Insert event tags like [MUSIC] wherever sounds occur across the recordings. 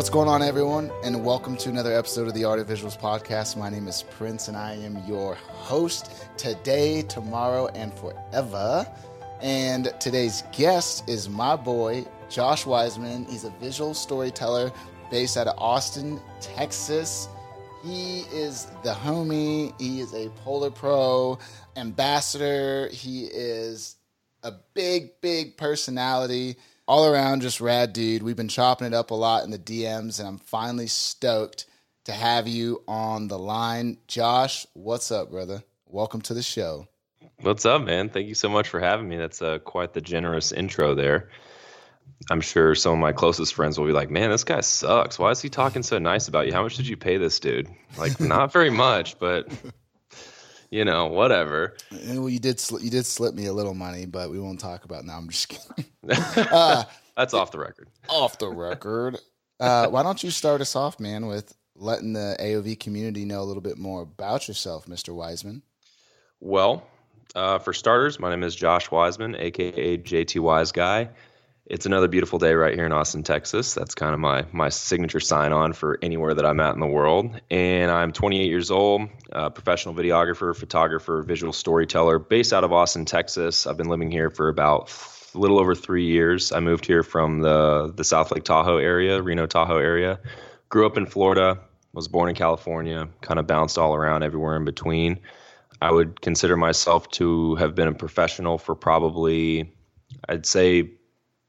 What's going on, everyone? And welcome to another episode of the Art of Visuals podcast. My name is Prince, and I am your host today, tomorrow, and forever. And today's guest is my boy, Josh Wiseman. He's a visual storyteller based out of Austin, Texas. He is the homie. He is a Polar Pro ambassador. He is a big, big personality. All around, just rad dude. We've been chopping it up a lot in the DMs, and I'm finally stoked to have you on the line. Josh, what's up, brother? Welcome to the show. What's up, man? Thank you so much for having me. That's uh, quite the generous intro there. I'm sure some of my closest friends will be like, "Man, this guy sucks. Why is he talking so nice about you? How much did you pay this dude?" Like, not very much, but you know, whatever. Well, you did sl- you did slip me a little money, but we won't talk about. Now I'm just kidding. [LAUGHS] Uh, That's off the record. Off the record. Uh, why don't you start us off, man, with letting the AOV community know a little bit more about yourself, Mr. Wiseman? Well, uh, for starters, my name is Josh Wiseman, aka JT Wise Guy. It's another beautiful day right here in Austin, Texas. That's kind of my my signature sign on for anywhere that I'm at in the world. And I'm 28 years old, professional videographer, photographer, visual storyteller, based out of Austin, Texas. I've been living here for about a little over three years. I moved here from the the South Lake Tahoe area, Reno Tahoe area. Grew up in Florida. Was born in California. Kind of bounced all around everywhere in between. I would consider myself to have been a professional for probably, I'd say,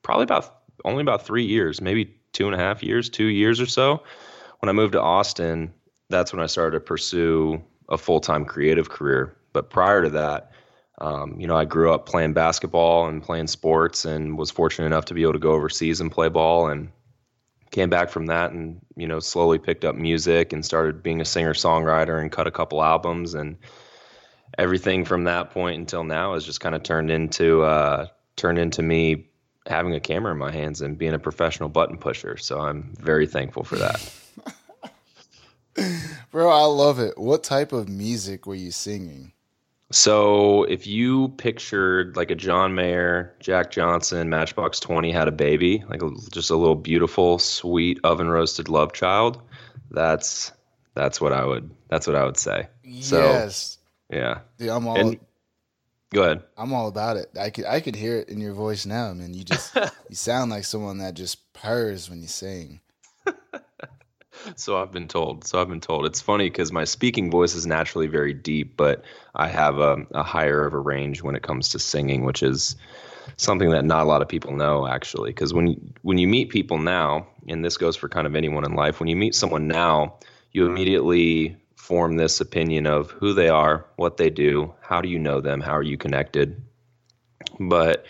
probably about only about three years, maybe two and a half years, two years or so. When I moved to Austin, that's when I started to pursue a full time creative career. But prior to that, um, you know, I grew up playing basketball and playing sports, and was fortunate enough to be able to go overseas and play ball. And came back from that, and you know, slowly picked up music and started being a singer songwriter and cut a couple albums and everything from that point until now has just kind of turned into uh, turned into me having a camera in my hands and being a professional button pusher. So I'm very thankful for that. [LAUGHS] Bro, I love it. What type of music were you singing? So if you pictured like a John Mayer, Jack Johnson, Matchbox 20 had a baby, like a, just a little beautiful, sweet oven roasted love child, that's that's what I would that's what I would say. Yes. So, yeah. Dude, I'm all And- Go ahead. I'm all about it. I could I could hear it in your voice now, man. You just [LAUGHS] you sound like someone that just purrs when you sing. [LAUGHS] So I've been told. So I've been told. It's funny because my speaking voice is naturally very deep, but I have a, a higher of a range when it comes to singing, which is something that not a lot of people know actually. Because when when you meet people now, and this goes for kind of anyone in life, when you meet someone now, you immediately form this opinion of who they are, what they do, how do you know them, how are you connected. But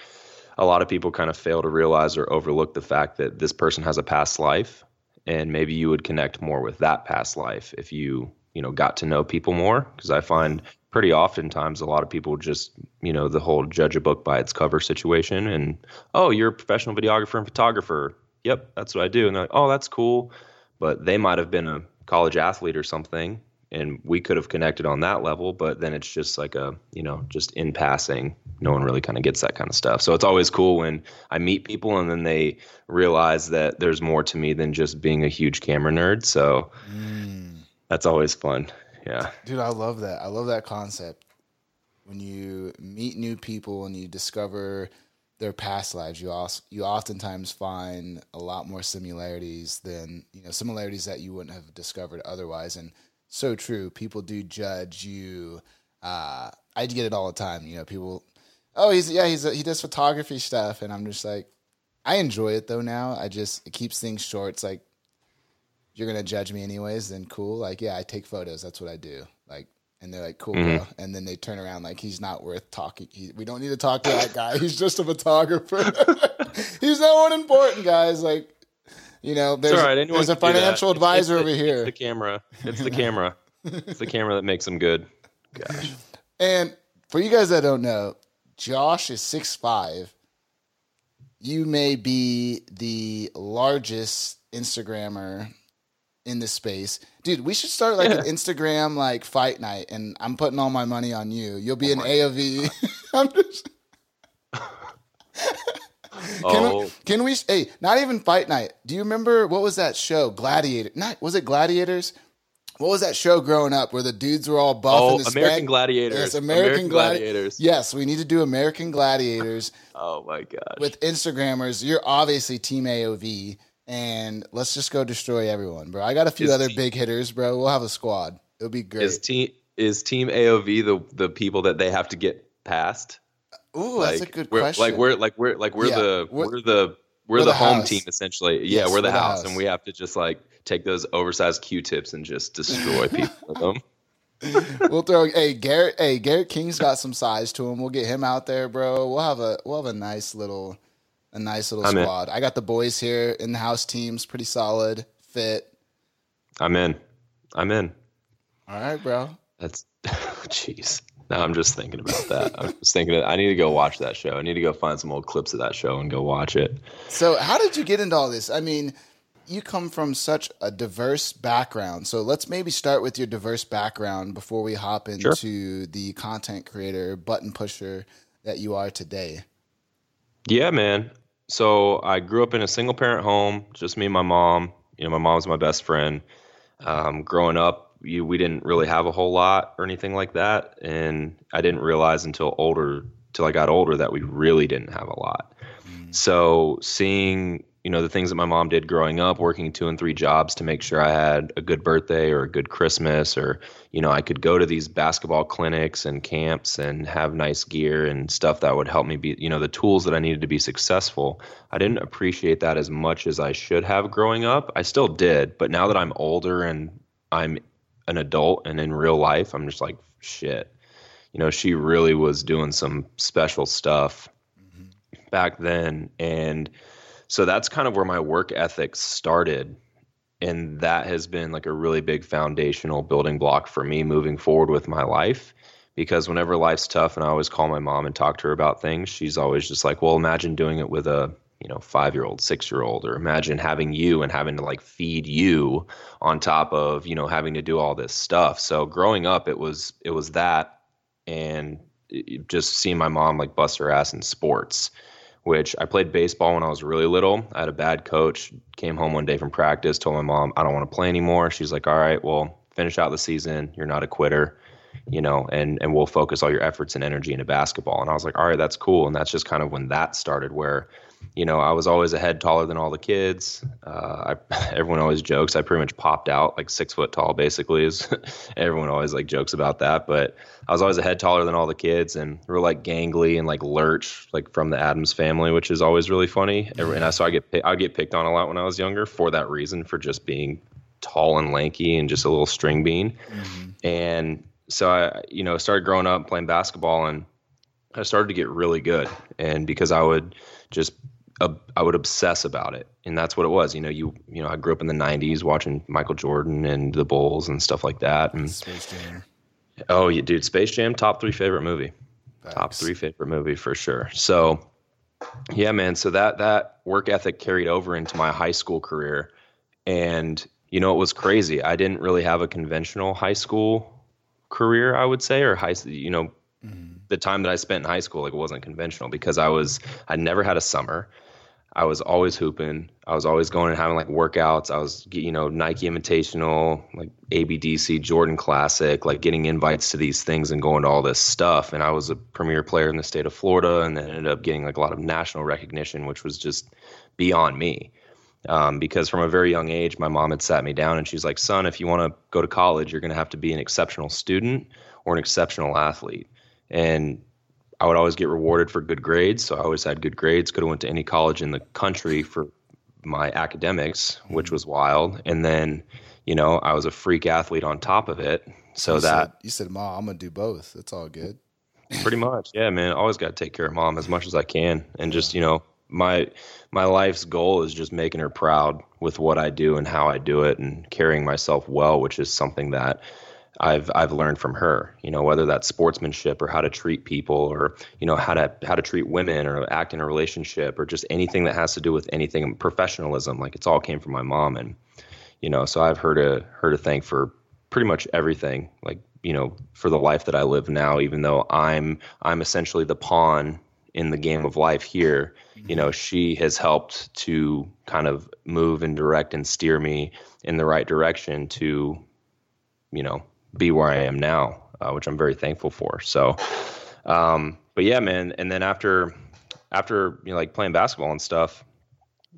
a lot of people kind of fail to realize or overlook the fact that this person has a past life and maybe you would connect more with that past life if you you know got to know people more. Because i find pretty oftentimes a lot of people just you know the whole judge a book by its cover situation and oh you're a professional videographer and photographer. Yep that's what i do. And they're like oh that's cool. But they might have been a college athlete or something and we could have connected on that level but then it's just like a you know just in passing no one really kind of gets that kind of stuff so it's always cool when i meet people and then they realize that there's more to me than just being a huge camera nerd so mm. that's always fun yeah Dude, I love that. I love that concept. When you meet new people and you discover their past lives, you also, you oftentimes find a lot more similarities than you know similarities that you wouldn't have discovered otherwise. And so true. People do judge you. Uh, I get it all the time. You know, people. Oh, he's yeah, he's a, he does photography stuff, and I'm just like, I enjoy it though. Now I just it keeps things short. It's like you're gonna judge me anyways, then cool. Like, yeah, I take photos. That's what I do. Like, and they're like, cool, bro. And then they turn around like he's not worth talking. He, we don't need to talk to that guy. He's just a photographer. [LAUGHS] he's not one important, guys. Like, you know, there's, It's right. There's a can do that. financial advisor it's over here. It's the camera. It's the camera. it's the camera that makes them good. Gosh. And for you guys that don't know, Josh is six five. You may be the largest Instagrammer in the space. Dude, we should start like an Instagram like fight night and I'm putting all my money on you. You'll be oh an AOV. [LAUGHS] I'm just [LAUGHS] can, we, oh. can we? Hey, not even fight night. Do you remember what was that show? Gladiator. Not was it Gladiators? What was that show growing up where the dudes were all buff? Oh, and American Gladiators. Yes, American, American Gladi- Gladiators. Yes, we need to do American Gladiators [LAUGHS] Oh my god! with Instagrammers. You're obviously Team AOV, and let's just go destroy everyone, bro. I got a few Is other team- big hitters, bro. We'll have a squad. It'll be great. is team is Team AOV the the people that they have to get past? Ooh, like, that's a good we're, question. Like we're like we're like we're Yeah, the we're- we're, the we're, the, the home house. team essentially. Yeah, we're we're the house, house. and we have to just like take those oversized Q-tips and just destroy [LAUGHS] people with them. we'll throw. Hey, Garrett. Hey, Garrett King's got some size to him. We'll get him out there, bro. We'll have a we'll have a nice little a nice little I'm in. squad. I got the boys here in the house teams, pretty solid, fit. I'm in. I'm in. All right, bro. That's [LAUGHS] oh, jeez. Now I'm just thinking about that. I'm just thinking. I need to go watch that show. I need to go find some old clips of that show and go watch it. So, how did you get into all this? I mean, you come from such a diverse background. So, let's maybe start with your diverse background before we hop Sure. into the content creator, button pusher that you are today. Yeah, man. So I grew up in a single parent home, just me and my mom. You know, my mom's my best friend. Um, growing up, you, we didn't really have a whole lot or anything like that, and I didn't realize until older, till I got older, that we really didn't have a lot. Mm. So seeing, you know, the things that my mom did growing up, working two and three jobs to make sure I had a good birthday or a good Christmas, or you know, I could go to these basketball clinics and camps and have nice gear and stuff that would help me be, you know, the tools that I needed to be successful. I didn't appreciate that as much as I should have growing up. I still did, but now that I'm older and I'm an adult and in real life, I'm just like, shit. You know, she really was doing some special stuff mm-hmm. back then. And so that's kind of where my work ethic started. And that has been like a really big foundational building block for me moving forward with my life. Because whenever life's tough and I always call my mom and talk to her about things, she's always just like, well, imagine doing it with a, you know, five year old, six year old, or imagine having you and having to like feed you on top of, you know, having to do all this stuff. So growing up, it was, it was that and just seeing my mom like bust her ass in sports which I played baseball when I was really little. I had a bad coach, came home one day from practice, told my mom, I don't want to play anymore. She's like, All right, well, finish out the season. You're not a quitter, you know, and, and we'll focus all your efforts and energy into basketball. And I was like, All right, that's cool. And that's just kind of when that started, where, you know, I was always a head taller than all the kids. Uh, I, [LAUGHS] everyone always jokes I pretty much popped out like six foot tall, basically. Is [LAUGHS] everyone always like jokes about that? But I was always a head taller than all the kids, and we were like gangly and like lurch, like from the Addams family, which is always really funny. And I, so I get I get picked on a lot when I was younger for that reason, for just being tall and lanky and just a little string bean. And so I, you know, started growing up playing basketball, and I started to get really good. And because I would just ob- I would obsess about it, and that's what it was. You know, you you know, I grew up in the '90s watching Michael Jordan and the Bulls and stuff like that. And Space Jam. oh, yeah, dude, Space Jam, top three favorite movie, top three favorite movie for sure. So, yeah, man. So that that work ethic carried over into my high school career, and you know, it was crazy. I didn't really have a conventional high school career, I would say, or high, you know, mm-hmm. the time that I spent in high school, like it wasn't conventional because I was, I never had a summer. I was always hooping. I was always going and having like workouts. I was, you know, Nike Invitational, like ABDC, Jordan Classic, like getting invites to these things and going to all this stuff. And I was a premier player in the state of Florida and then ended up getting like a lot of national recognition, which was just beyond me. Um, because from a very young age, my mom had sat me down and she's like, son, if you want to go to college, you're going to have to be an exceptional student or an exceptional athlete. And I would always get rewarded for good grades. So I always had good grades, could have went to any college in the country for my academics, which mm-hmm. was wild. And then, you know, I was a freak athlete on top of it. So you that said, you said, "Ma, I'm gonna do both. It's all good." pretty much yeah man always got to take care of mom as much as i can and just you know my my life's goal is just making her proud with what i do and how i do it and carrying myself well which is something that I've I've learned from her, you know, whether that's sportsmanship or how to treat people or you know how to how to treat women or act in a relationship or just anything that has to do with anything professionalism. Like it's all came from my mom, and you know, so I've her to her to thank for pretty much everything. Like you know, for the life that I live now, even though I'm I'm essentially the pawn in the game of life here. you know, she has helped to kind of move and direct and steer me in the right direction to, you know, be where I am now, uh, which I'm very thankful for. So, um, but yeah, man. And then after, after you know, like playing basketball and stuff,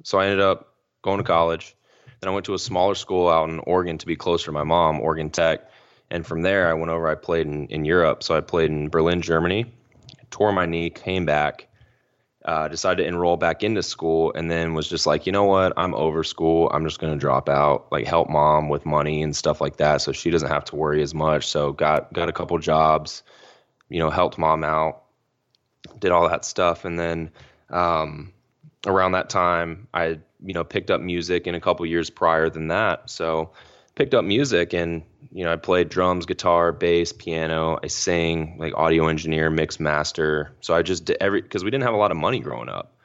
so I ended up going to college. Then I went to a smaller school out in Oregon to be closer to my mom, Oregon Tech. And from there, I went over. I played in, in Europe. So I played in Berlin, Germany. Tore my knee, came back, uh, decided to enroll back into school and then was just like, you know what? I'm over school. I'm just going to drop out, like help mom with money and stuff like that. So she doesn't have to worry as much. So got, got a couple jobs, you know, helped mom out, did all that stuff. And then, um, around that time, I, you know, picked up music in a couple years prior than that. So picked up music and you know, I played drums, guitar, bass, piano. I sang, like audio engineer, mix master. So I just did every because we didn't have a lot of money growing up.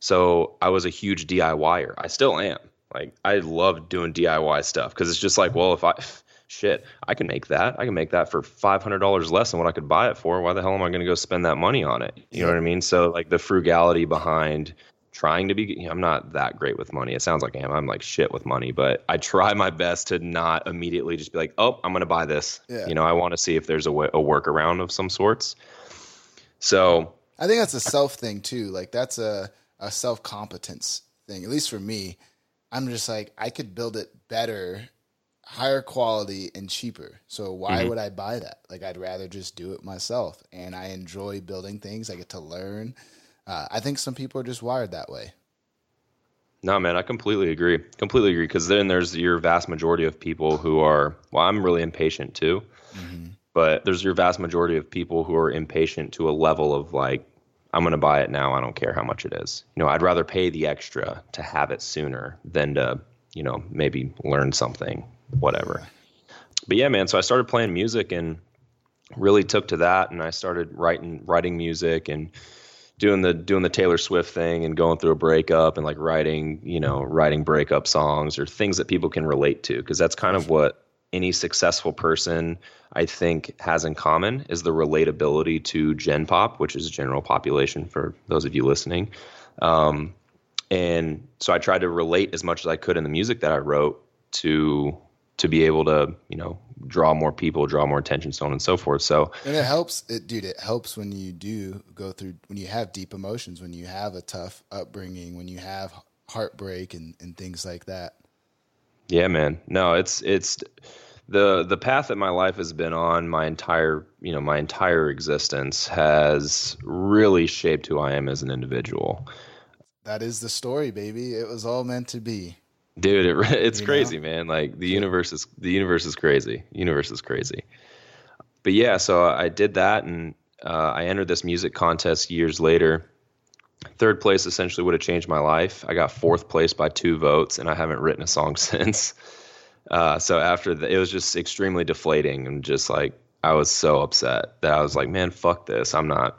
So I was a huge DIYer. I still am. Like I love doing DIY stuff because it's just like, well, if I [LAUGHS] shit, I can make that. I can make that for five hundred dollars less than what I could buy it for. Why the hell am I going to go spend that money on it? You know what I mean? So like the frugality behind trying to be you know, i'm not that great with money. It sounds like i am. I'm like shit with money but i try my best to not immediately just be like oh i'm going to buy this. Yeah. you know i want to see if there's a, way, a workaround of some sorts. So i think that's a self thing too. Like that's a, a self competence thing at least for me. I'm just like i could build it better higher quality and cheaper. So why mm-hmm. would i buy that? Like i'd rather just do it myself. And i enjoy building things. I get to learn uh, I think some people are just wired that way. No, man, I completely agree. Completely agree. Because then there's your vast majority of people who are, well, I'm really impatient too. Mm-hmm. But there's your vast majority of people who are impatient to a level of like, I'm going to buy it now. I don't care how much it is. You know, I'd rather pay the extra to have it sooner than to, you know, maybe learn something, whatever. But yeah, man. So I started playing music and really took to that, and I started writing writing music and doing the doing the Taylor Swift thing and going through a breakup and like writing, you know, writing breakup songs or things that people can relate to because that's kind of what any successful person I think has in common is the relatability to Gen Pop, which is general population for those of you listening. Um, and so I tried to relate as much as I could in the music that I wrote to to be able to, you know, draw more people, draw more attention, so on and so forth. So and it helps, it, dude. It helps when you do go through when you have deep emotions, when you have a tough upbringing, when you have heartbreak and and things like that. Yeah, man. No, it's it's the the path that my life has been on my entire you know my entire existence has really shaped who I am as an individual. That is the story, baby. It was all meant to be dude it, it's you crazy know? man. Like the universe is the universe is crazy. Universe is crazy. But yeah so i did that and uh, i entered this music contest years later. Third place essentially would have changed my life. I got fourth place by two votes and i haven't written a song [LAUGHS] since. Uh, so after the, it was just extremely deflating and just like i was so upset that i was like man fuck this. I'm not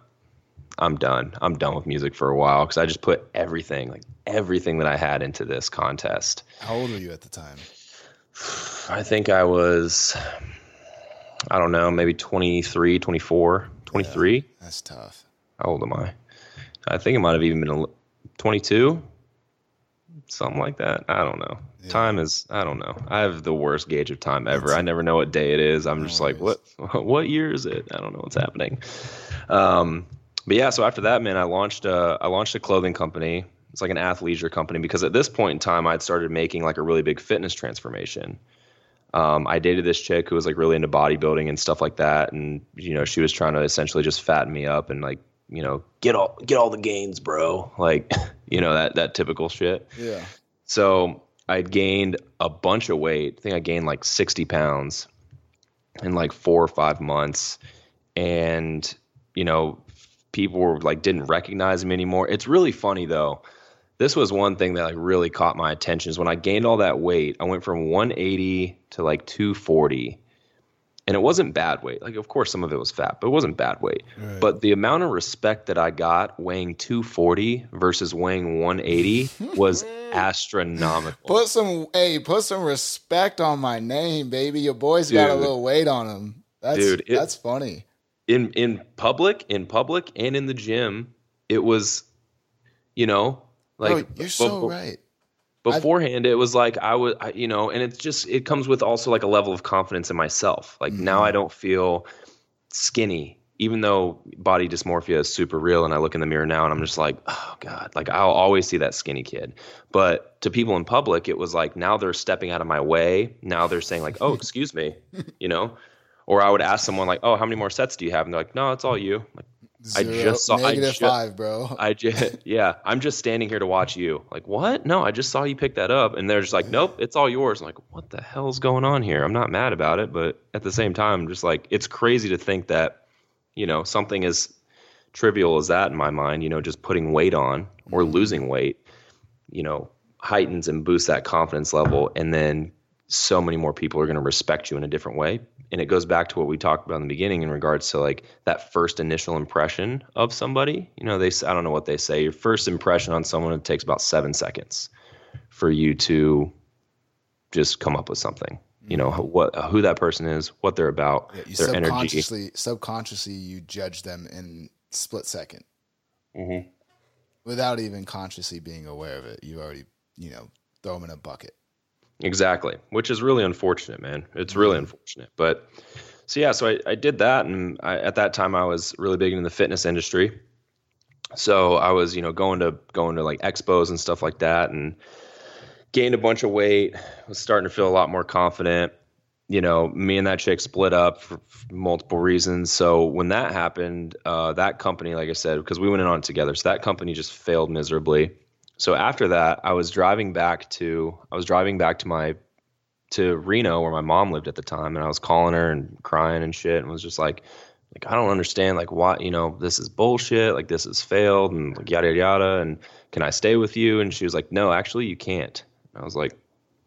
I'm done. I'm done with music for a while because I just put everything, like everything that I had into this contest. How old were you at the time? [SIGHS] I think I was, I don't know, maybe 23, 24, 23. Yeah, that's tough. How old am I? I think it might have even been 22, something like that. I don't know. Yeah. Time is, I don't know. I have the worst gauge of time ever. It's, I never know what day it is. I'm just like, what, [LAUGHS] what year is it? I don't know what's happening. Um, but yeah, so after that, man, I launched a I launched a clothing company. It's like an athleisure company because at this point in time, I'd started making like a really big fitness transformation. Um, I dated this chick who was like really into bodybuilding and stuff like that, and you know she was trying to essentially just fatten me up and like you know get all get all the gains, bro. [LAUGHS] Like [LAUGHS] you know that that typical shit. Yeah. So I'd gained a bunch of weight. I think I gained like sixty pounds in like four or five months, and you know people were like didn't recognize him anymore. It's really funny though. This was one thing that like really caught my attention is when I gained all that weight, I went from 180 to like 240. And it wasn't bad weight. Like of course some of it was fat, but it wasn't bad weight. Right. But the amount of respect that I got weighing 240 versus weighing 180 [LAUGHS] was astronomical. Put some hey, put some respect on my name, baby. Your boy's Dude. got a little weight on him. That's Dude, it, that's funny in in public, in public, and in the gym, it was, You know, like Bro, you're so right. beforehand it was like i was, I, you know and it's just it comes with also like a level of confidence in myself. Like Mm-hmm. now i don't feel skinny even though body dysmorphia is super real and i look in the mirror now and i'm just like oh god. Like i'll always see that skinny kid. But to people in public it was like now they're stepping out of my way. Now they're saying like oh excuse me you know or i would ask someone like oh how many more sets do you have and they're like no it's all you like I just saw- I negative ju- five, bro. [LAUGHS] I just, [LAUGHS] yeah, I'm just standing here to watch you. Like, what? No, I just saw you pick that up. And they're just like, nope, it's all yours. I'm like, what the hell's going on here? I'm not mad about it. But at the same time, I'm just like, it's crazy to think that, you know, something as trivial as that in my mind, you know, just putting weight on or mm-hmm. losing weight, you know, heightens and boosts that confidence level. And then so many more people are going to respect you in a different way. And it goes back to what we talked about in the beginning in regards to like that first initial impression of somebody. You know, they I don't know what they say. Your first impression on someone it takes about seven seconds for you to just come up with something. You know what who that person is, what they're about, Yeah, their energy. subconsciously, subconsciously, you judge them in split 2nd Mhm. without even consciously being aware of it. You already, you know, throw them in a bucket. Exactly, which is really unfortunate, man. It's really unfortunate. But so yeah, so I, I did that, and I, at that time I was really big in the fitness industry. So I was, you know, going to going to like expos and stuff like that, and gained a bunch of weight. Was starting to feel a lot more confident. You know, me and that chick split up for, for multiple reasons. So when that happened, uh, that company, like I said, because we went in on it together, so that company just failed miserably so after that i was driving back to i was driving back to my to reno where my mom lived at the time and i was calling her and crying and shit and was just like like i don't understand like why you know this is bullshit like this has failed and like yada yada and can i stay with you? And she was like no actually you can't. I was like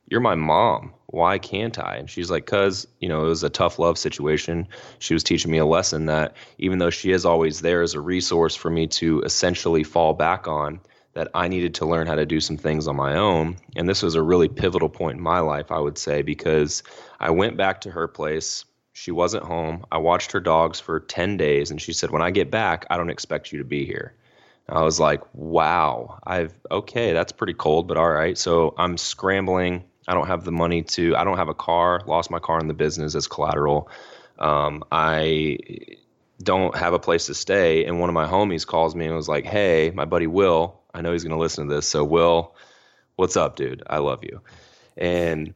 you're my mom. Why can't i? And she's like cuz you know it was a tough love situation. She was teaching me a lesson that even though she is always there as a resource for me to essentially fall back on that I needed to learn how to do some things on my own. And this was a really pivotal point in my life, I would say, because I went back to her place. She wasn't home. I watched her dogs for 10 days, and she said, When I get back, I don't expect you to be here. I was like, Wow, I've, okay, that's pretty cold, but all right. So I'm scrambling. I don't have the money to, I don't have a car, lost my car in the business as collateral. Um, I don't have a place to stay. And one of my homies calls me and was like, Hey, my buddy Will, I know he's going to listen to this. So, Will, what's up, dude? I love you. And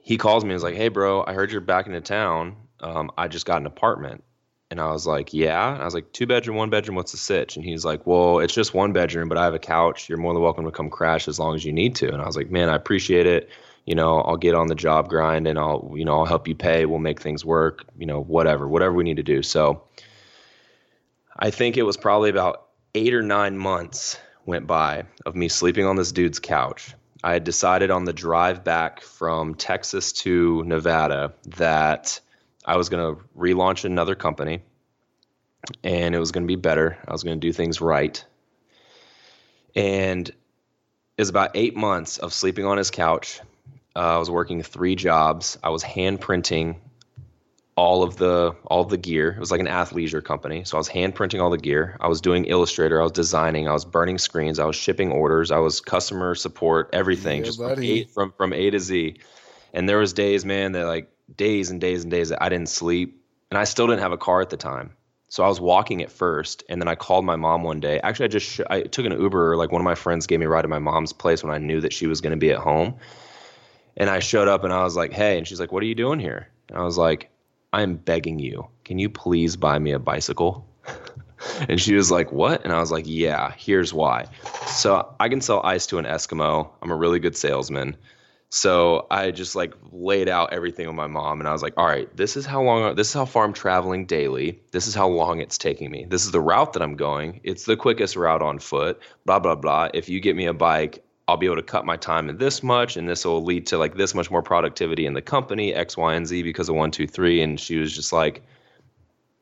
he calls me and is like, Hey, bro, I heard you're back into town. Um, I just got an apartment. And I was like, Yeah. And I was like, Two bedroom, one bedroom, what's the sitch? And he's like, Well, it's just one bedroom, but I have a couch. You're more than welcome to come crash as long as you need to. And I was like, Man, I appreciate it. You know, I'll get on the job grind and I'll, you know, I'll help you pay. We'll make things work, you know, whatever, whatever we need to do. So I think it was probably about eight or nine months went by of me sleeping on this dude's couch. I had decided on the drive back from Texas to Nevada that I was going to relaunch another company and it was going to be better. I was going to do things right. And it was about eight months of sleeping on his couch. Uh, I was working three jobs. I was hand printing all of the all of the gear. It was like an athleisure company. So I was hand printing all the gear. I was doing Illustrator. I was designing. I was burning screens. I was shipping orders. I was customer support. Everything, Yeah, just from a, from from A to Z. And there was days, man, that like days and days and days that I didn't sleep, and I still didn't have a car at the time. So I was walking at first, and then I called my mom one day. Actually, I just sh- I took an Uber. Like one of my friends gave me a ride to my mom's place when I knew that she was going to be at home. And I showed up, and I was like, "Hey," and she's like, "What are you doing here?" And I was like, "I'm begging you. Can you please buy me a bicycle?" [LAUGHS] and she was like, "What?" And I was like, "Yeah, here's why. So I can sell ice to an Eskimo. I'm a really good salesman." So I just like laid out everything with my mom, and I was like, "All right, this is how long, this is how far I'm traveling daily. This is how long it's taking me. This is the route that I'm going. It's the quickest route on foot. Blah blah blah. If you get me a bike, I'll be able to cut my time in this much, and this will lead to like this much more productivity in the company, X, Y, and Z because of one, two, three." And she was just like,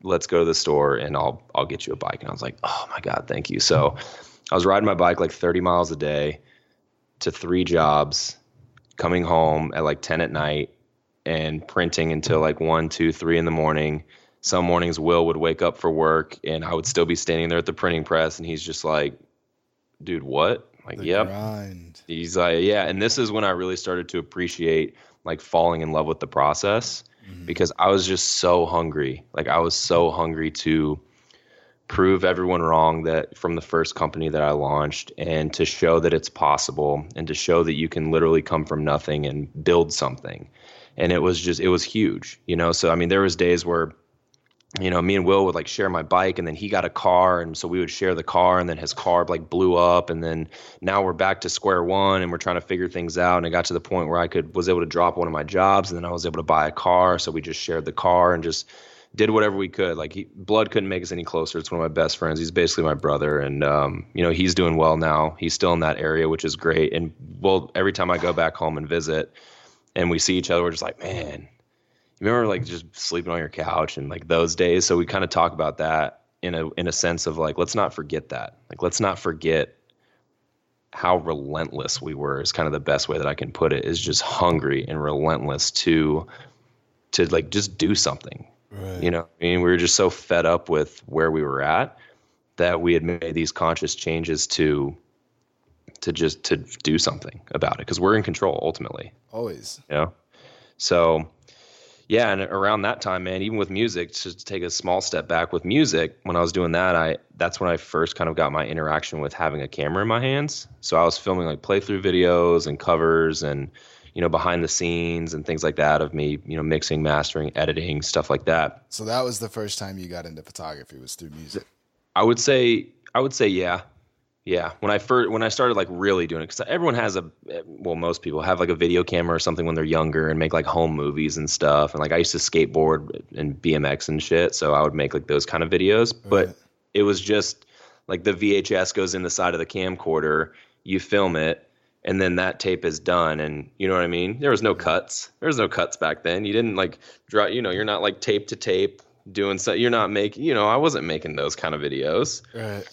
"Let's go to the store, and I'll I'll get you a bike." And I was like, "Oh my god, thank you." So I was riding my bike like 30 miles a day to three jobs coming home at like 10 at night and printing until like 1 2 3 in the morning some mornings will would wake up for work and i would still be standing there at the printing press and he's just like dude, what? Like, The yep. grind. He's like, yeah. And this is when I really started to appreciate like falling in love with the process Mhm. because I was just so hungry. Like, I was so hungry to prove everyone wrong that from the first company that I launched and to show that it's possible and to show that you can literally come from nothing and build something. And it was just, it was huge, you know? So, I mean, there was days where, you know, me and Will would like share my bike and then he got a car and so we would share the car and then his car like blew up and then now we're back to square one and we're trying to figure things out and it got to the point where I could was able to drop one of my jobs and then I was able to buy a car so we just shared the car and just did whatever we could. Like he, blood couldn't make us any closer. It's one of my best friends. He's basically my brother and um, you know he's doing well now. He's still in that area which is great and well every time I go back home and visit and we see each other we're just like man you remember like just sleeping on your couch and like those days? So we kind of talk about that in a in a sense of like let's not forget that. Like let's not forget how relentless we were is kind of the best way that I can put it is just hungry and relentless to to like just do something. Right. you know I mean? We were just so fed up with where we were at that we had made these conscious changes to to just to do something about it because we're in control ultimately. Always. you know? So yeah and around that time man even with music just to take a small step back with music when i was doing that i that's when i first kind of got my interaction with having a camera in my hands so i was filming like playthrough videos and covers and you know behind the scenes and things like that of me you know mixing mastering editing stuff like that So that was the first time you got into photography was through music. I would say I would say yeah. Yeah, when I first when I started like really doing it cuz everyone has a eh, well most people have like a video camera or something when they're younger and make like home movies and stuff and like I used to skateboard and BMX and shit so I would make like those kind of videos but it was just like the VHS goes in the side of the camcorder, you film it and then that tape is done and you know what I mean? There was no cuts. There was no cuts back then. You didn't like draw, you know, you're not like tape to tape doing so you're not making, you know, I wasn't making those kind of videos. Right.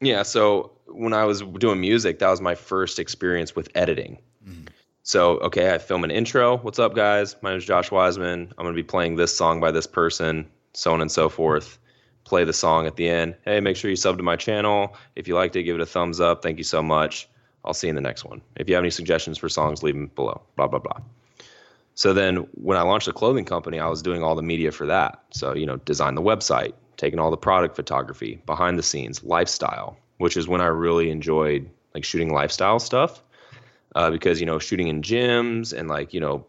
Yeah, so when I was doing music, that was my first experience with editing. Mhm. So, okay, I film an intro. What's up, guys? My name is Josh Wiseman. I'm going to be playing this song by this person, so on and so forth. Play the song at the end. Hey, make sure you sub to my channel. If you liked it, give it a thumbs up. Thank you so much. I'll see you in the next one. If you have any suggestions for songs, leave them below. Blah, blah, blah. So then when I launched the clothing company, I was doing all the media for that. So, you know, design the website, taking all the product photography, behind the scenes, lifestyle, which is when I really enjoyed like shooting lifestyle stuff. Uh, because, you know, shooting in gyms and like, you know,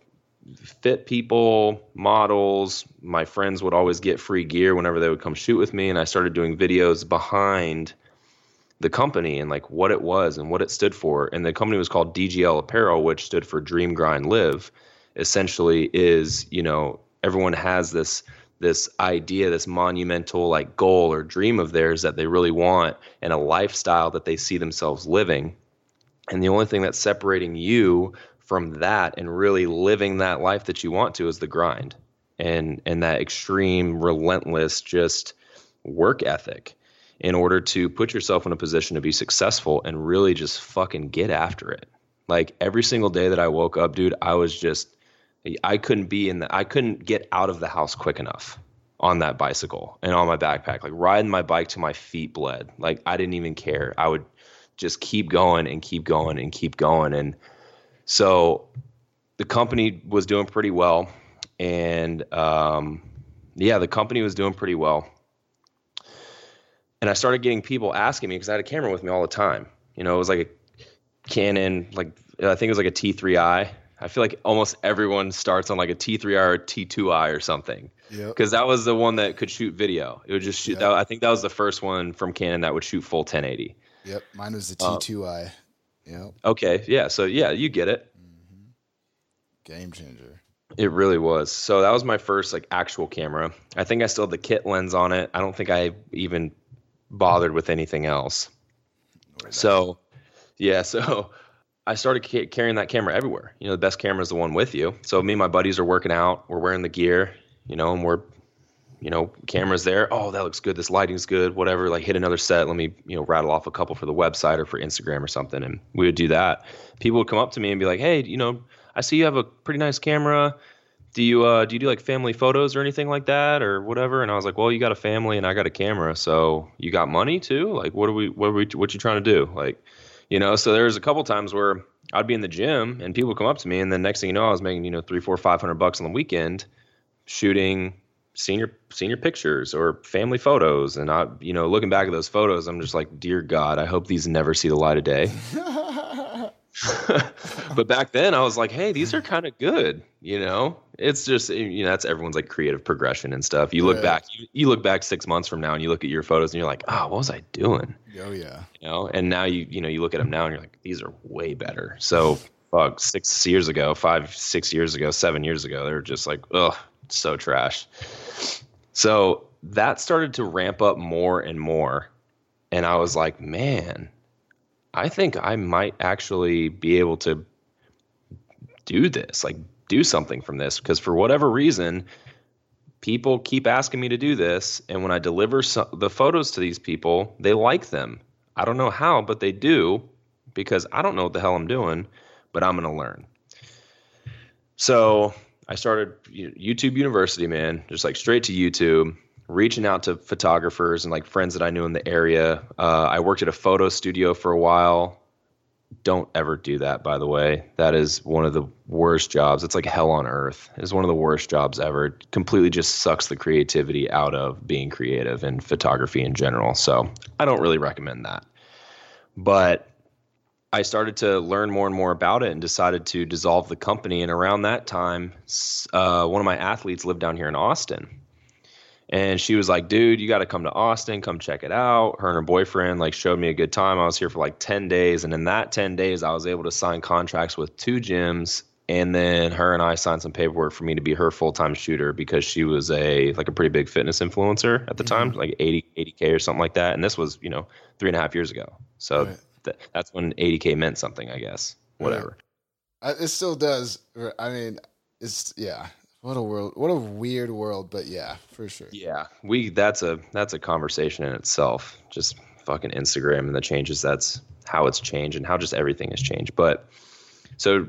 fit people, models, my friends would always get free gear whenever they would come shoot with me. And I started doing videos behind the company and like what it was and what it stood for. And the company was called DGL Apparel, which stood for Dream Grind Live. Essentially, is you know everyone has this this idea, this monumental like goal or dream of theirs that they really want, and a lifestyle that they see themselves living. And the only thing that's separating you from that and really living that life that you want to is the grind and and that extreme relentless just work ethic in order to put yourself in a position to be successful and really just fucking get after it. Like every single day that I woke up, dude, I was just I couldn't be in the I couldn't get out of the house quick enough on that bicycle and on my backpack. Like riding my bike to my feet bled. Like I didn't even care. I would just keep going and keep going and keep going and so the company was doing pretty well and um yeah, the company was doing pretty well and I started getting people asking me because I had a camera with me all the time. You know, it was like a Canon, like I think it was like a T3i. I feel like almost everyone starts on like a T3i or a T2i or something Yep. because that was the one that could shoot video. It would just shoot. Yeah. That, I think that was the first one from Canon that would shoot full 1080. Yep. Mine was the Uh, T2i. Yep. Okay, yeah. So yeah, you get it. Game changer. It really was. So that was my first like actual camera. I think I still had the kit lens on it. I don't think I even bothered with anything else. So, yeah, [LAUGHS] so I started ca- carrying that camera everywhere. You know, the best camera is the one with you. So me and my buddies are working out. We're wearing the gear, you know, and we're, you know, cameras there. Oh, that looks good. This lighting's good. Whatever. Like hit another set. Let me, you know, rattle off a couple for the website or for Instagram or something. And we would do that. People would come up to me and be like, "Hey, you know, I see you have a pretty nice camera. do you uh, do you do like family photos or anything like that or whatever? And I was like, well, you got a family and I got a camera, so you got money too. Like, what are we? What are we? What you trying to do? Like, you know. So there was a couple times where I'd be in the gym and people would come up to me, and then next thing you know, I was making you know three, four, five hundred bucks on the weekend shooting senior senior pictures or family photos and I you know looking back at those photos I'm just like dear god I hope these never see the light of day [LAUGHS] [LAUGHS] but back then I was like hey these are kind of good you know it's just you know that's everyone's like creative progression and stuff you look right. back you, you, look back 6 months from now and you look at your photos and you're like oh what was I doing oh yeah you know and now you you know you look at them now and you're like these are way better so fuck 6 years ago 5 6 years ago 7 years ago they were just like ugh so trash. So that started to ramp up more and more. And I was like, man, I think I might actually be able to do this, like do something from this. Because for whatever reason, people keep asking me to do this. And when I deliver the photos to these people, they like them. I don't know how, but they do because I don't know what the hell I'm doing, but I'm going to learn. So I started YouTube University, man, just like straight to YouTube, reaching out to photographers and like friends that I knew in the area. Uh, I worked at a photo studio for a while. Don't ever do that, by the way. That is one of the worst jobs. It's like hell on earth. It's one of the worst jobs ever. It completely just sucks the creativity out of being creative and photography in general. So I don't really recommend that. But I started to learn more and more about it and decided to dissolve the company. And around that time, uh, one of my athletes lived down here in Austin. And she was like, dude, you got to come to Austin, come check it out. Her and her boyfriend like showed me a good time. I was here for like 10 days. And in that 10 days, I was able to sign contracts with two gyms. And then her and I signed some paperwork for me to be her full time shooter because she was a like a pretty big fitness influencer at the mm-hmm. time, like 80, 80K or something like that. And this was, you know, three and a half years ago. So right that, that's when 80k meant something, I guess. Whatever. Yeah. It still does. I mean, it's yeah. What a world! What a weird world, but yeah, for sure. Yeah, we that's a that's a conversation in itself. Just fucking Instagram and the changes. That's how it's changed and how just everything has changed. But so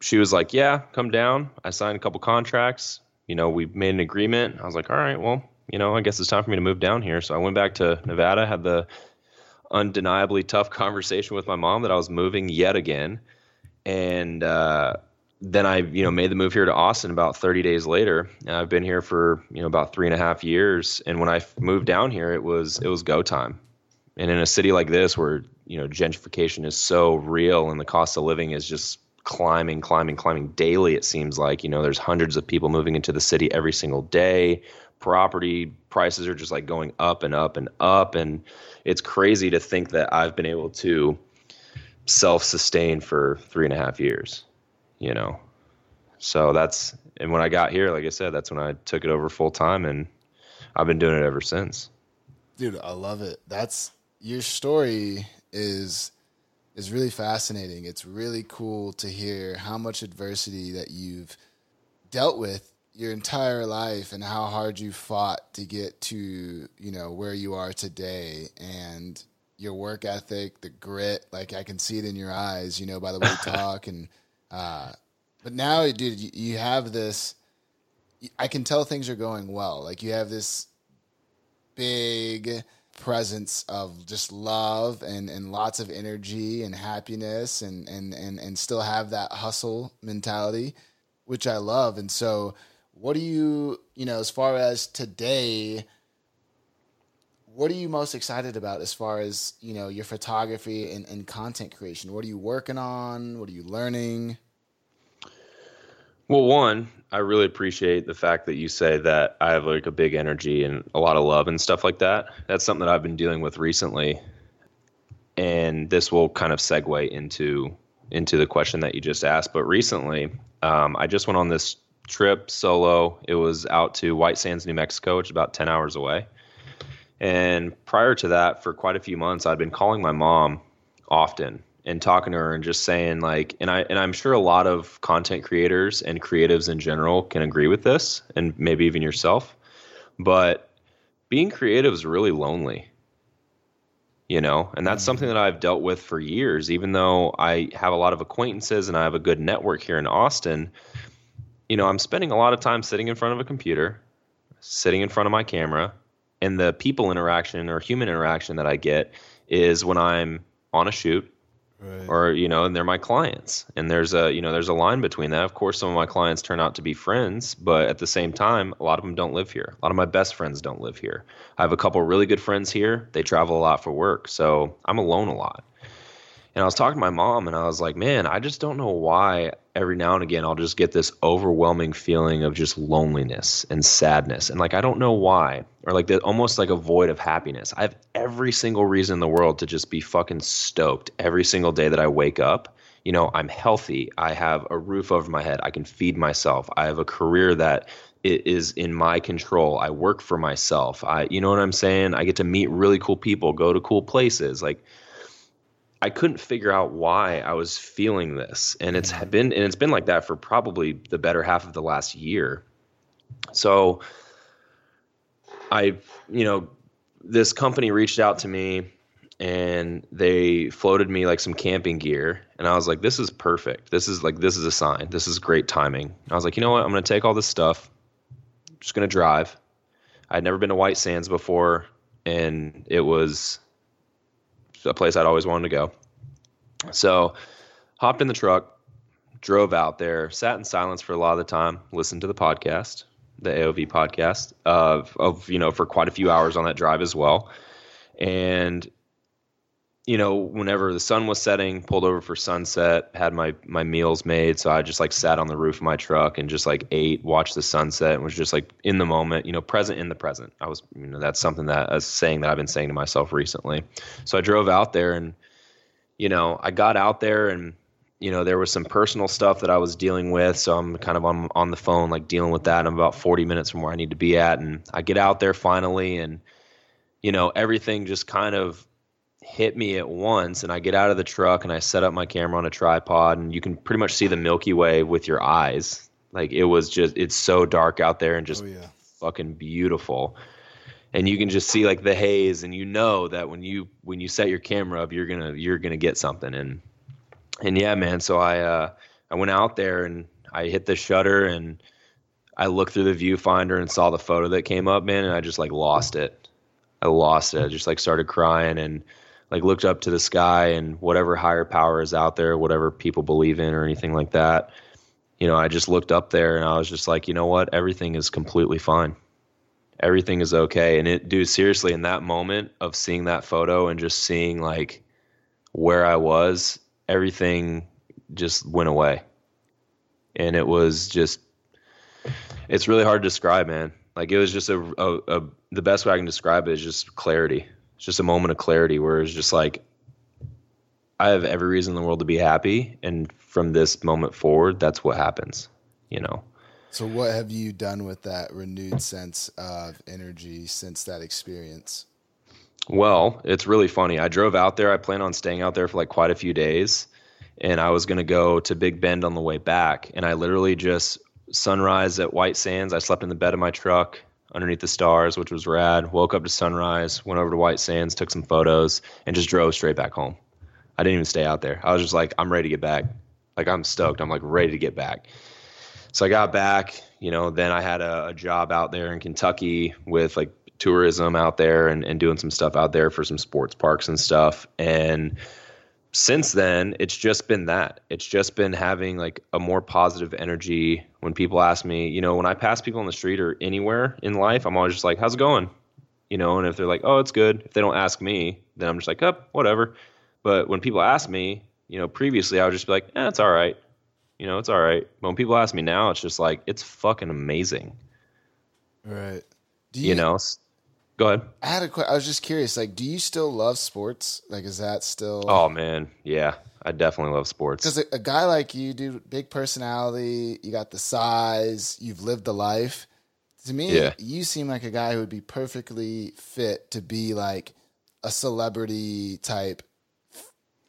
she was like, "Yeah, come down." I signed a couple contracts. You know, we made an agreement. I was like, "All right, well, you know, I guess it's time for me to move down here." So I went back to Nevada, had the undeniably tough [LAUGHS] conversation with my mom that I was moving yet again. And uh, then I, you know, made the move here to Austin about 30 days later. I've been here for, you know, about three and a half years. And when I moved down here, it was, it was go time. And in a city like this where, you know, gentrification is so real and the cost of living is just climbing, climbing, climbing daily, it seems like, you know, there's hundreds of people moving into the city every single day property prices are just like going up and up and up and it's crazy to think that i've been able to self-sustain for three and a half years you know. So that's and when i got here like i said that's when i took it over full time and i've been doing it ever since. Dude i love it. That's your story is is really fascinating. It's really cool to hear how much adversity that you've dealt with your entire life and how hard you fought to get to you know where you are today and your work ethic the grit like i can see it in your eyes you know by the way you [LAUGHS] talk and uh but now dude you have this i can tell things are going well like you have this big presence of just love and, and lots of energy and happiness and, and, and, and still have that hustle mentality, which I love. And so what do you, you know, as far as today, what are you most excited about as far as, you know, your photography and, and content creation? What are you working on? What are you learning? Well, one, I really appreciate the fact that you say that I have like a big energy and a lot of love and stuff like that. That's something that I've been dealing with recently. And this will kind of segue into into the question that you just asked. But recently, um, I just went on this trip solo. It was out to White Sands, New Mexico, which is about 10 hours away. And prior to that, for quite a few months, I'd been calling my mom often and talking to her and just saying like and I and I'm sure a lot of content creators and creatives in general can agree with this and maybe even yourself. But being creative is really lonely. You know, and that's mm-hmm. something that I've dealt with for years even though I have a lot of acquaintances and I have a good network here in Austin you know, I'm spending a lot of time sitting in front of a computer, sitting in front of my camera, and the people interaction or human interaction that I get is when I'm on a shoot Right. or you know and they're my clients. And there's a you know there's a line between that. Of course some of my clients turn out to be friends but at the same time a lot of them don't live here. A lot of my best friends don't live here. I have a couple really good friends here. They travel a lot for work so i'm alone a lot. And I was talking to my mom and I was like, man, I just don't know why every now and again I'll just get this overwhelming feeling of just loneliness and sadness. And like, I don't know why, or like the, almost like a void of happiness. I have every single reason in the world to just be fucking stoked every single day that I wake up. You know, I'm healthy. I have a roof over my head. I can feed myself. I have a career that is in my control. I work for myself. I, you know what I'm saying? I get to meet really cool people, go to cool places. Like, I couldn't figure out why I was feeling this, and it's mm-hmm. been and it's been like that for probably the better half of the last year. So, I, you know, this company reached out to me, and they floated me like some camping gear, and I was like, "This is perfect. This is like this is a sign. This is great timing." I was like, "You know what? I'm going to take all this stuff. I'm just going to drive." I'd never been to White Sands before, and it was a place I'd always wanted to go. So, hopped in the truck, drove out there, sat in silence for a lot of the time, listened to the podcast, the AOV podcast, of of you know for quite a few hours on that drive as well, and you know, whenever the sun was setting, pulled over for sunset, had my my meals made. So I just like sat on the roof of my truck and just like ate, watched the sunset, and was just like in the moment, you know, present in the present. I was, you know, that's something that a saying that I've been saying to myself recently. So I drove out there and, you know, I got out there and, you know, there was some personal stuff that I was dealing with. So I'm kind of on on the phone, like dealing with that. I'm about 40 minutes from where I need to be at, and I get out there finally, and you know, everything just kind of hit me at once and I get out of the truck and I set up my camera on a tripod and you can pretty much see the Milky Way with your eyes. Like it was just it's so dark out there and just oh, yeah. fucking beautiful. And you can just see like the haze and you know that when you when you set your camera up you're going to you're going to get something and and yeah man so I uh I went out there and I hit the shutter and I looked through the viewfinder and saw the photo that came up man and I just like lost it. I lost it. I just like started crying and like looked up to the sky and whatever higher power is out there, whatever people believe in or anything like that. You know, I just looked up there and I was just like, you know what? Everything is completely fine. Everything is okay. And it, dude, seriously, in that moment of seeing that photo and just seeing like where I was, everything just went away. And it was just, it's really hard to describe, man. Like it was just a, a, a the best way I can describe it is just clarity it's just a moment of clarity where it's just like I have every reason in the world to be happy, and from this moment forward, that's what happens. You know. So, what have you done with that renewed sense of energy since that experience? Well, it's really funny. I drove out there. I plan on staying out there for like quite a few days, and I was going to go to Big Bend on the way back. And I literally just sunrise at White Sands. I slept in the bed of my truck underneath the stars, which was rad. Woke up to sunrise, went over to White Sands, took some photos, and just drove straight back home. I didn't even stay out there. I was just like, I'm ready to get back. Like I'm stoked. I'm like ready to get back. So I got back. You know, then I had a, a job out there in Kentucky with like tourism out there and, and doing some stuff out there for some sports parks and stuff. And since then, it's just been that. It's just been having like a more positive energy when people ask me, you know, when I pass people on the street or anywhere in life, I'm always just like, how's it going? You know, and if they're like, oh, it's good. If they don't ask me, then I'm just like, up, oh, whatever. But when people ask me, you know, previously I would just be like, eh, it's all right. You know, it's all right. But when people ask me now, it's just like, it's fucking amazing. Right. Do you, you know, Go ahead. I had a question. I was just curious. Like, do you still love sports? Like, is that still? Oh man, yeah. I definitely love sports. Because a, a, guy like you, dude, big personality. You got the size. You've lived the life. To me, yeah. you seem like a guy who would be perfectly fit to be like a celebrity type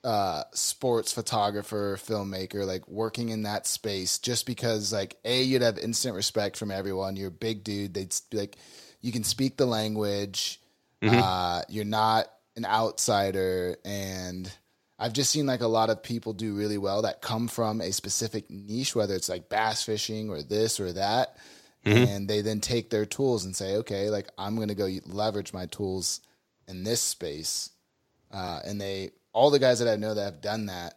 uh, sports photographer, filmmaker, like working in that space. Just because, like, a, you'd have instant respect from everyone. You're a big dude. They'd be like you can speak the language. Mm-hmm. Uh, you're not an outsider, and I've just seen like a lot of people do really well that come from a specific niche, whether it's like bass fishing or this or that. Mm-hmm. And they then take their tools and say, okay, like I'm going to go leverage my tools in this space. Uh, and they, all the guys that I know that have done that,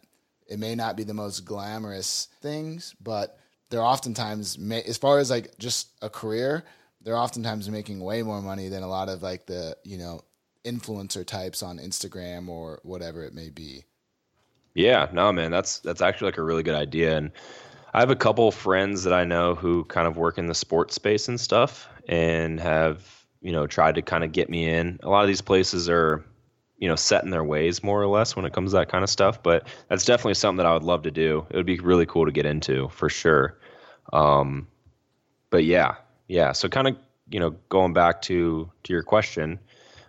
it may not be the most glamorous things, but they're oftentimes, as far as like just a career, they're oftentimes making way more money than a lot of like the, you know, influencer types on Instagram or whatever it may be. Yeah, no, man, that's that's actually like a really good idea, and I have a couple friends that I know who kind of work in the sports space and stuff, and have you know tried to kind of get me in. A lot of these places are you know set in their ways more or less when it comes to that kind of stuff, but that's definitely something that I would love to do. It would be really cool to get into for sure. Um, but yeah, yeah. So kind of you know going back to to your question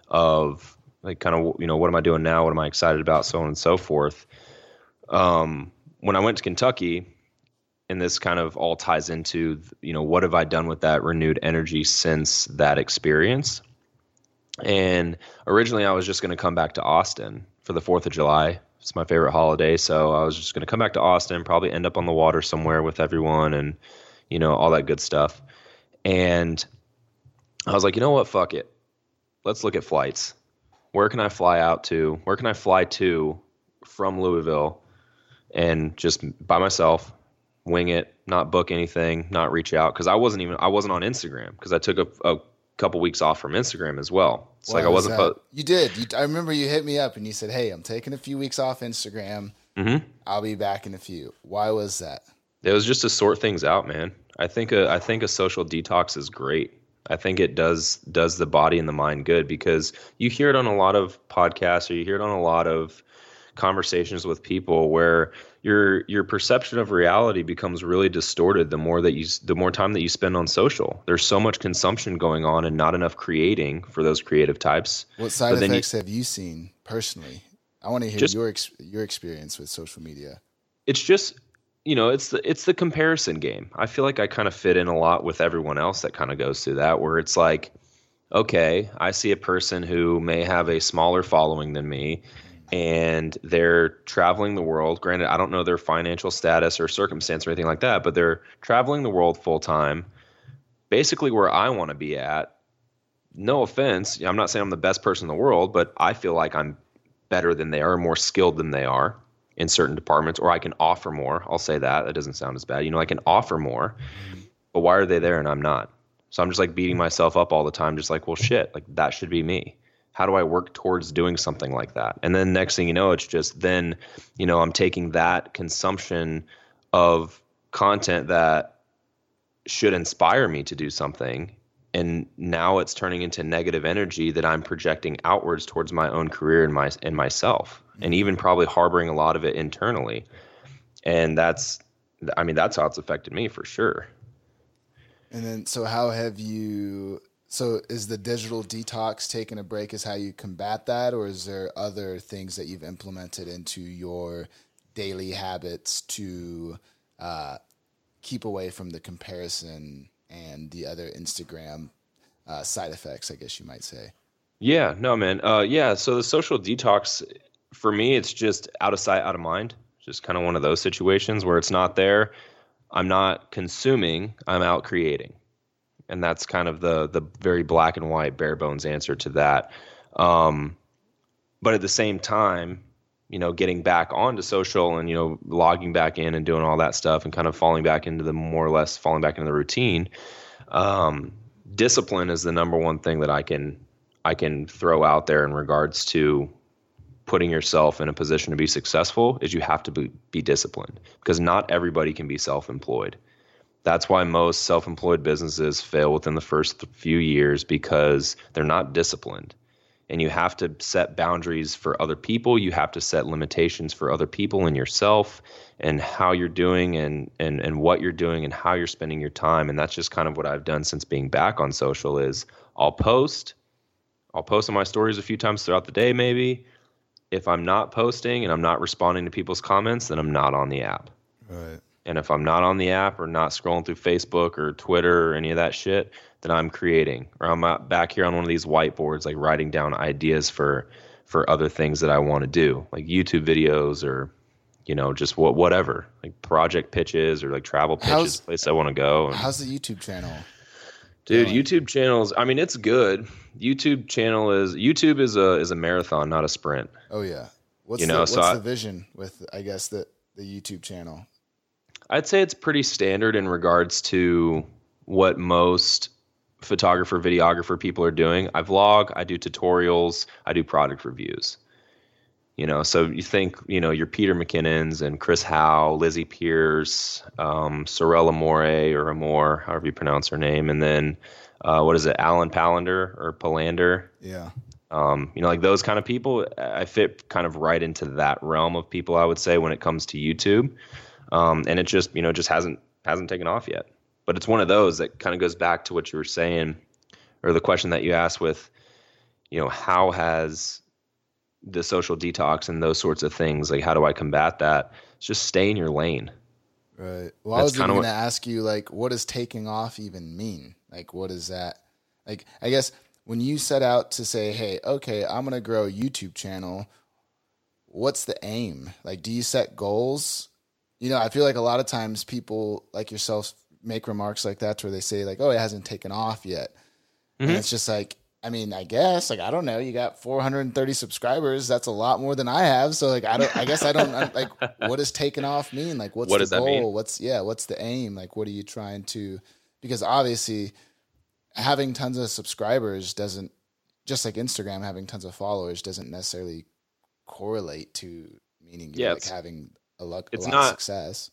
of like kind of you know what am I doing now? What am I excited about? So on and so forth. Um, when I went to Kentucky, and this kind of all ties into you know what have I done with that renewed energy since that experience. And originally, I was just going to come back to Austin for the Fourth of July. It's my favorite holiday, so I was just going to come back to Austin, probably end up on the water somewhere with everyone, and you know all that good stuff. And I was like, you know what, fuck it let's look at flights. Where can I fly out to? Where can I fly to from Louisville and just by myself, wing it, not book anything, not reach out because I wasn't even I wasn't on Instagram because I took a, a couple weeks off from Instagram as well. It's like I wasn't. Po- you did. You, I remember you hit me up and you said, "Hey, I'm taking a few weeks off Instagram. Mm-hmm. I'll be back in a few." Why was that? It was just to sort things out, man. I think a I think a social detox is great. I think it does does the body and the mind good because you hear it on a lot of podcasts or you hear it on a lot of conversations with people where your your perception of reality becomes really distorted the more that you the more time that you spend on social. There's so much consumption going on and not enough creating for those creative types. What side effects you, have you seen personally? I want to hear just, your your experience with social media. It's just you know, it's the it's the comparison game. I feel like I kind of fit in a lot with everyone else that kind of goes through that where it's like okay, I see a person who may have a smaller following than me and they're traveling the world. Granted, I don't know their financial status or circumstance or anything like that, but they're traveling the world full time, basically where I want to be at. No offense, I'm not saying I'm the best person in the world, but I feel like I'm better than they are, more skilled than they are in certain departments, or I can offer more. I'll say that. That doesn't sound as bad. You know, I can offer more, but why are they there and I'm not? So I'm just like beating myself up all the time, just like, well, shit, like that should be me. How do I work towards doing something like that? And then next thing you know, it's just then, you know, I'm taking that consumption of content that should inspire me to do something and now it's turning into negative energy that I'm projecting outwards towards my own career and my and myself, and even probably harboring a lot of it internally. And that's, I mean, that's how it's affected me for sure. And then, so how have you? So, is the digital detox taking a break? Is how you combat that, or is there other things that you've implemented into your daily habits to uh, keep away from the comparison and the other Instagram uh, side effects, I guess you might say. Yeah, no, man. Uh, yeah, so the social detox, for me, it's just out of sight, out of mind. Just kind of one of those situations where it's not there. I'm not consuming, I'm out creating. And that's kind of the the very black and white, bare bones answer to that. Um, but at the same time, you know, getting back onto social and, you know, logging back in and doing all that stuff and kind of falling back into the more or less falling back into the routine. Um, discipline is the number one thing that I can I can throw out there in regards to putting yourself in a position to be successful is you have to be, be disciplined because not everybody can be self-employed. That's why most self-employed businesses fail within the first few years because they're not disciplined and you have to set boundaries for other people you have to set limitations for other people and yourself and how you're doing and and and what you're doing and how you're spending your time and that's just kind of what I've done since being back on social is I'll post I'll post on my stories a few times throughout the day maybe if I'm not posting and I'm not responding to people's comments then I'm not on the app right and if I'm not on the app or not scrolling through Facebook or Twitter or any of that shit that I'm creating, or I'm back here on one of these whiteboards, like writing down ideas for for other things that I want to do, like YouTube videos or you know just what whatever, like project pitches or like travel pitches, How's- place I want to go. And, How's the YouTube channel? Dude? YouTube channels. I mean, it's good. YouTube channel is YouTube is a is a marathon, not a sprint. Oh yeah. What's You the, what's so I- the vision with I guess the the YouTube channel? I'd say it's pretty standard in regards to what most photographer, videographer people are doing. I vlog, I do tutorials, I do product reviews. You know, so you think, you know, your Peter McKinnons and Chris Hau, Lizzie Peirce, um, Sorella More or Amore, however you pronounce her name, and then uh, what is it, Alen Palander or Palander? Yeah. Um, you know, like those kind of people, I fit kind of right into that realm of people. I would say when it comes to YouTube, um, and it just you know just hasn't hasn't taken off yet. But it's one of those that kind of goes back to what you were saying, or the question that you asked with, you know, how has the social detox and those sorts of things like how do I combat that? It's just stay in your lane. Right. Well, I was even going to ask you, like, what does taking off even mean? Like, what is that? Like, I guess when you set out to say, hey, okay, I'm going to grow a YouTube channel, what's the aim? Like, do you set goals? You know, I feel like a lot of times people like yourself make remarks like that where they say, like, oh, it hasn't taken off yet. And Mhm. it's just like, I mean, I guess, like, I don't know. You got 430 subscribers. That's a lot more than I have. So, like, I don't, I guess I don't, I'm, like, [LAUGHS] what does taking off mean? Like, what's What the goal? What's, yeah, what's the aim? Like, what are you trying to, because obviously having tons of subscribers doesn't, just like Instagram, having tons of followers doesn't necessarily correlate to meaning you're Yeah, like having a, lot, a lot of success.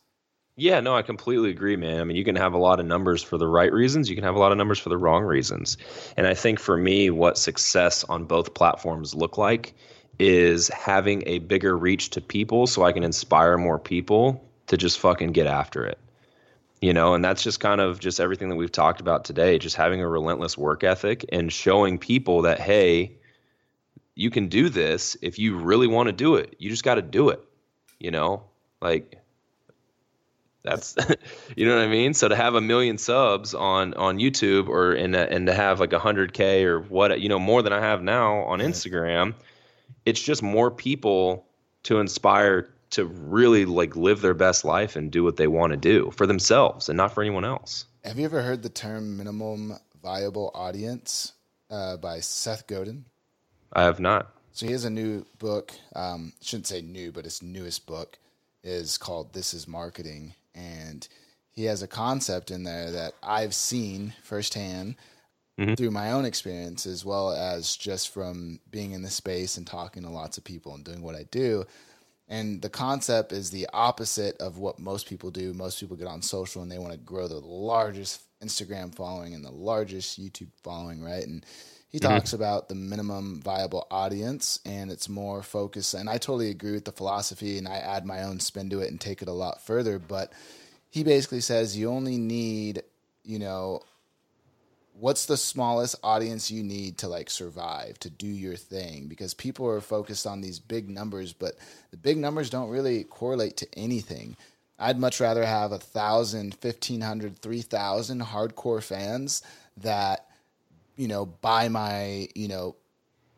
Yeah, no, I completely agree, man. I mean, you can have a lot of numbers for the right reasons, you can have a lot of numbers for the wrong reasons. And I think for me, what success on both platforms look like is having a bigger reach to people so I can inspire more people to just fucking get after it. You know, and that's just kind of just everything that we've talked about today, just having a relentless work ethic and showing people that hey, you can do this if you really want to do it. You just got to do it. You know? Like that's [LAUGHS] you know what I mean. So to have a million subs on on YouTube or and and to have like a hundred k or what you know more than I have now on Right. Instagram, it's just more people to inspire to really like live their best life and do what they want to do for themselves and not for anyone else. Have you ever heard the term minimum viable audience uh, by Seth Godin? I have not. So he has a new book. Um, shouldn't say new, but his newest book is called "This Is Marketing," and he has a concept in there that I've seen firsthand Mhm. through my own experience, as well as just from being in the space and talking to lots of people and doing what I do. And the concept is the opposite of what most people do. Most people get on social and they want to grow the largest Instagram following and the largest YouTube following, right? And he mm-hmm. talks about the minimum viable audience and it's more focused. And I totally agree with the philosophy and I add my own spin to it and take it a lot further. But he basically says you only need, you know, what's the smallest audience you need to like survive to do your thing because people are focused on these big numbers but the big numbers don't really correlate to anything i'd much rather have a thousand fifteen hundred three thousand hardcore fans that you know buy my you know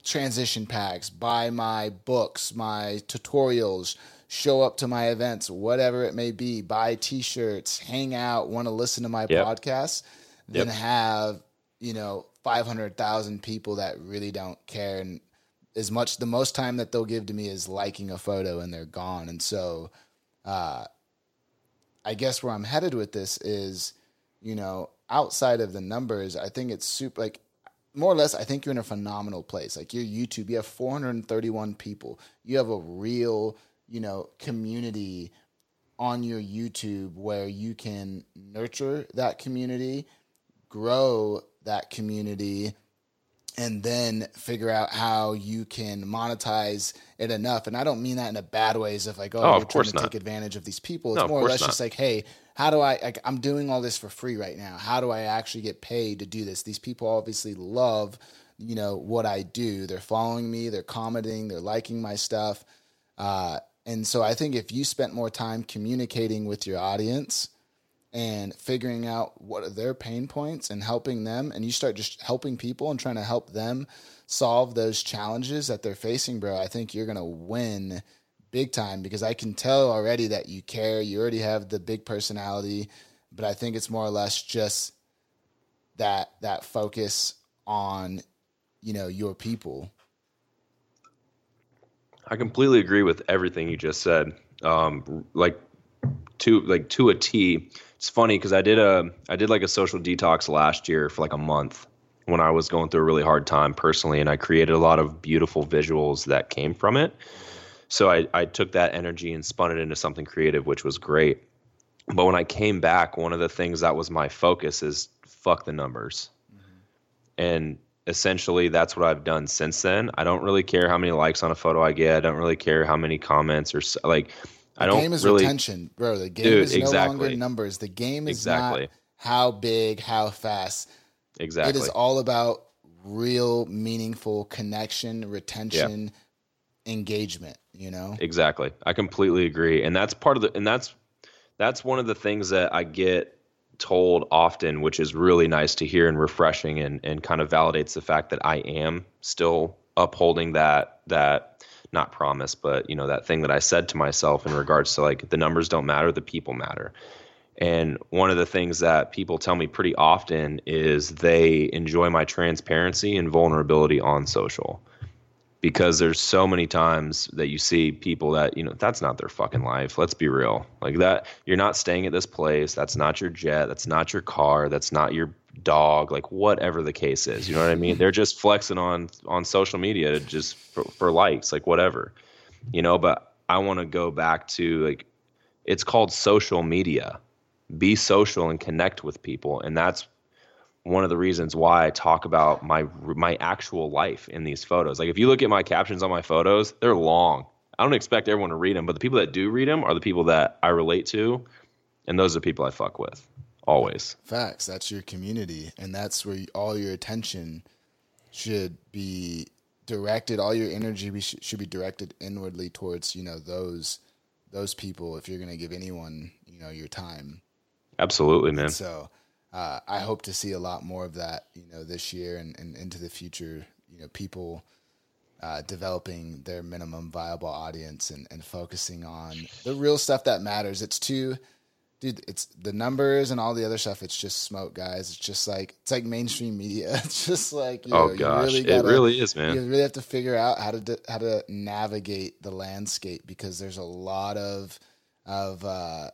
transition packs, buy my books, my tutorials, show up to my events, whatever it may be, buy t-shirts, hang out, want to listen to my Yep. podcasts, then Yep. have, you know, 500,000 people that really don't care and as much the most time that they'll give to me is liking a photo and they're gone. And so uh I guess where I'm headed with this is, you know, outside of the numbers, I think it's super like more or less, I think you're in a phenomenal place. Like your YouTube, you have 431 people. You have a real, you know, community on your YouTube where you can nurture that community, grow that community, and then figure out how you can monetize it enough. And I don't mean that in a bad way, as if like, oh, Oh, you're of trying course to not. take advantage of these people. No, It's of more or less not. just like, hey, how do I? Like, I'm doing all this for free right now. How do I actually get paid to do this? These people obviously love, you know, what I do. They're following me. They're commenting. They're liking my stuff. Uh, and so I think if you spent more time communicating with your audience and figuring out what are their pain points and helping them and you start just helping people and trying to help them solve those challenges that they're facing bro i think you're going to win big time because i can tell already that you care you already have the big personality but i think it's more or less just that that focus on you know your people I completely agree with everything you just said. Um, like to like to a T. It's funny because I did a I did like a social detox last year for like a month when I was going through a really hard time personally, and I created a lot of beautiful visuals that came from it. So I, I took that energy and spun it into something creative, which was great. But when I came back, one of the things that was my focus is fuck the numbers. Mm-hmm. And essentially that's what I've done since then. I don't really care how many likes on a photo I get. I don't really care how many comments or like the I don't game is really retention, bro. The game Dude, is no exactly. longer numbers. The game is Exactly. not how big, how fast. exactly. It is all about real, meaningful connection, retention, engagement. You know, Exactly. I completely agree. And that's part of the and that's that's one of the things that I get told often, which is really nice to hear and refreshing and, and kind of validates the fact that I am still upholding that that not promise, but you know, that thing that I said to myself in regards to like the numbers don't matter, the people matter. And one of the things that people tell me pretty often is they enjoy my transparency and vulnerability on social because there's so many times that you see people that you know that's not their fucking life. Let's be real. Like that you're not staying at this place. That's not your jet. That's not your car. That's not your dog. Like whatever the case is you know what i mean? They're just flexing on on social media to just for, for likes like whatever you know? But i want to go back to like it's called social media. Be social and connect with people and that's one of the reasons why I talk about my my actual life in these photos. Like if you look at my captions on my photos, they're long. I don't expect everyone to read them, but the people that do read them are the people that I relate to, and those are the people I fuck with always. facts. That's your community, and that's where all your attention should be directed. All your energy should be directed inwardly towards you know those those people. If you're going to give anyone you know your time, Absolutely, man. So uh, I hope to see a lot more of that, you know, this year and, and into the future. You know, people uh, developing their minimum viable audience and, and focusing on the real stuff that matters. It's too, dude. It's the numbers and all the other stuff. It's just smoke, guys. It's just like it's like mainstream media. [LAUGHS] It's just like you Oh gosh, really it gotta- really is, man. you really have to figure out how to how to navigate the landscape because there's a lot of of uh,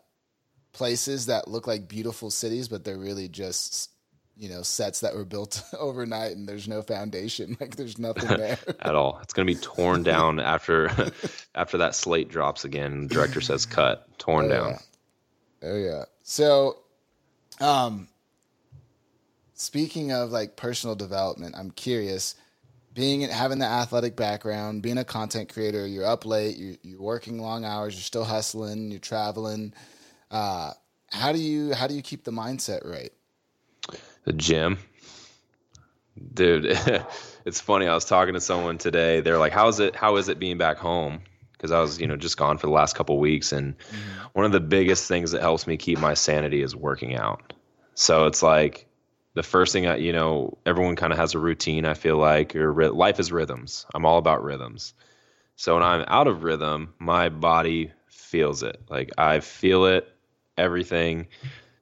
places that look like beautiful cities, but they're really just you know sets that were built [LAUGHS] overnight and there's no foundation. [LAUGHS] Like there's nothing [LAUGHS] there. At all. It's going to be torn down after after that slate drops again. The director says cut, torn down. Yeah. Oh yeah. So, um, speaking of like personal development, I'm curious. Being having the athletic background, being a content creator, you're up late, you're, you're working long hours, you're still hustling, you're traveling. Uh, how do you how do you keep the mindset right? The gym. Dude, [LAUGHS] it's funny. I was talking to someone today. They're like, "How is it? How is it being back home?" Because I was, you know, just gone for the last couple weeks, and one of the biggest things that helps me keep my sanity is working out. So it's like the first thing I, you know, everyone kind of has a routine. I feel like, or ry- life is rhythms. I'm all about rhythms. So when I'm out of rhythm, my body feels it. Like I feel it, everything.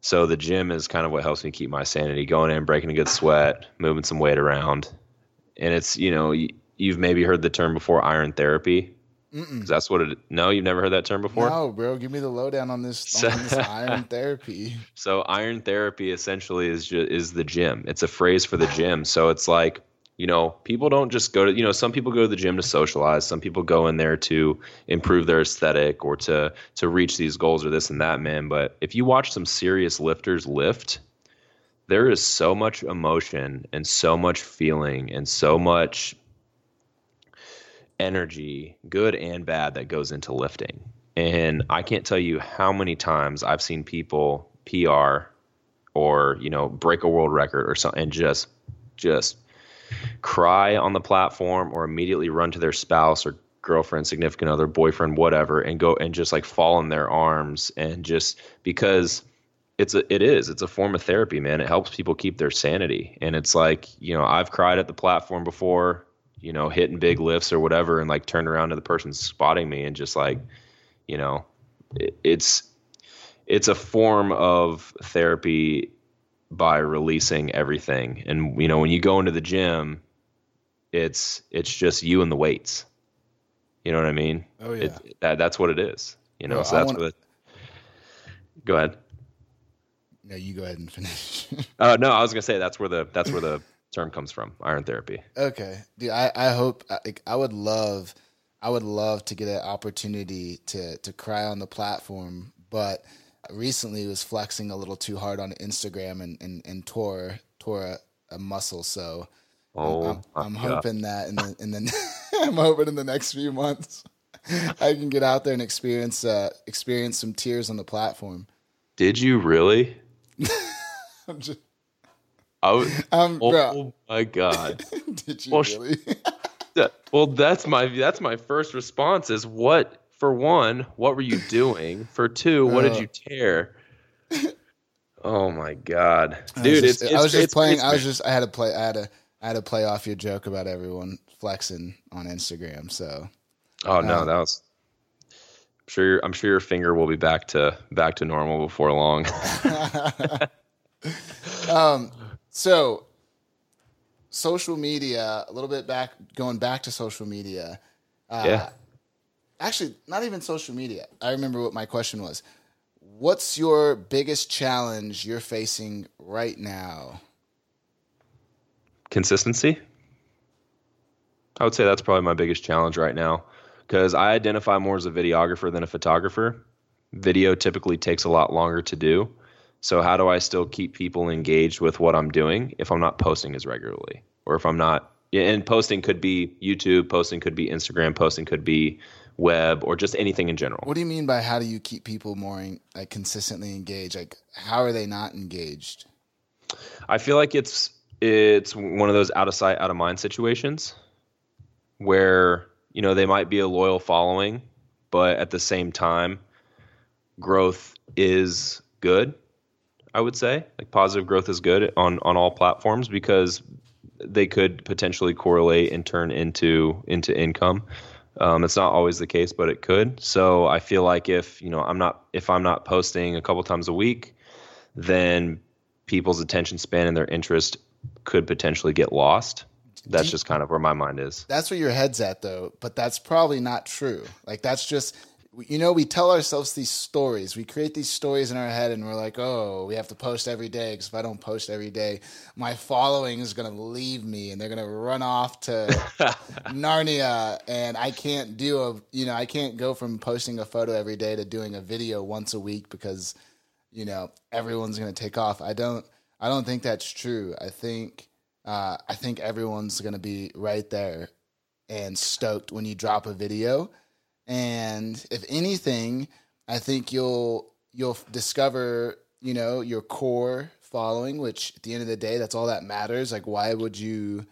So the gym is kind of what helps me keep my sanity going in, breaking a good sweat, moving some weight around. And it's, you know, you've maybe heard the term before iron therapy. that's what it No, you've never heard that term before? No, bro, give me the lowdown on this on this [LAUGHS] iron therapy. So iron therapy essentially is ju- is the gym. It's a phrase for the gym. So it's like, you know, people don't just go to, you know, some people go to the gym to socialize. Some people go in there to improve their aesthetic or to to reach these goals or this and that, man. But if you watch some serious lifters lift, there is so much emotion and so much feeling and so much energy, good and bad, that goes into lifting. And I can't tell you how many times I've seen people PR or, you know, break a world record or something and just just cry on the platform or immediately run to their spouse or girlfriend, significant other, boyfriend, whatever, and go and just like fall in their arms and just because it's a it is it's a form of therapy man. It helps people keep their sanity. And it's like you know i've cried at the platform before you know hitting big lifts or whatever and like turned around to the person spotting me and just like you know it, it's it's a form of therapy by releasing everything. And you know when you go into the gym it's it's just you and the weights you know what i mean Oh yeah. it, that, that's what it is you know Well, so that's wanna- what it, go ahead no, you go ahead and finish. Uh, [LAUGHS] no, I was gonna say that's where the that's where the term comes from, iron therapy. Okay, dude. I I hope I- like I would love, I would love to get an opportunity to to cry on the platform, but recently was flexing a little too hard on Instagram and and, and tore tore a, a muscle. So Oh, I'm, I'm God. hoping that in the in the [LAUGHS] I'm hoping in the next few months [LAUGHS] I can get out there and experience uh experience some tears on the platform. Did you really? [LAUGHS] I'm just, I was, um, oh bro, my god. did you Well, really? Well, that's my that's my first response is what for one, what were you doing? For two, what did Uh. you tear? Oh my god, I was dude! just, it's, I was just it's- playing. it's- I was just. I had to play. I had to. I had to play off your joke about everyone flexing on Instagram. So Oh no, uh, that was. I'm sure. Your, I'm sure your finger will be back to back to normal before long. [LAUGHS] [LAUGHS] um, so social media. A little bit back. Going back to social media. Uh, Yeah. Actually, not even social media. I remember what my question was. What's your biggest challenge you're facing right now? Consistency. I would say that's probably my biggest challenge right now because I identify more as a videographer than a photographer. Video typically takes a lot longer to do. So, how do I still keep people engaged with what I'm doing if I'm not posting as regularly? Or if I'm not, and posting could be YouTube, posting could be Instagram, posting could be web, or just anything in general. What do you mean by how do you keep people more like consistently engaged? Like how are they not engaged? I feel like it's it's one of those out of sight, out of mind situations where you know they might be a loyal following, but at the same time, growth is good. I would say like positive growth is good on on all platforms because they could potentially correlate and turn into into income. Um, it's not always the case, but it could. So I feel like if you know I'm not if I'm not posting a couple times a week, then people's attention span and their interest could potentially get lost. That's you- just kind of where my mind is. That's where your head's at, though. But that's probably not true. Like that's just, you know, we tell ourselves these stories. We create these stories in our head, and we're like, oh, we have to post every day because if I don't post every day, my following is gonna leave me, and they're gonna run off to [LAUGHS] Narnia, and I can't do a, you know, I can't go from posting a photo every day to doing a video once a week because, you know, everyone's gonna take off. I don't, I don't think that's true. I think. Uh, I think everyone's going to be right there and stoked when you drop a video. And if anything, I think you'll you'll discover, you know, your core following, which at the end of the day, that's all that matters. Like, why would you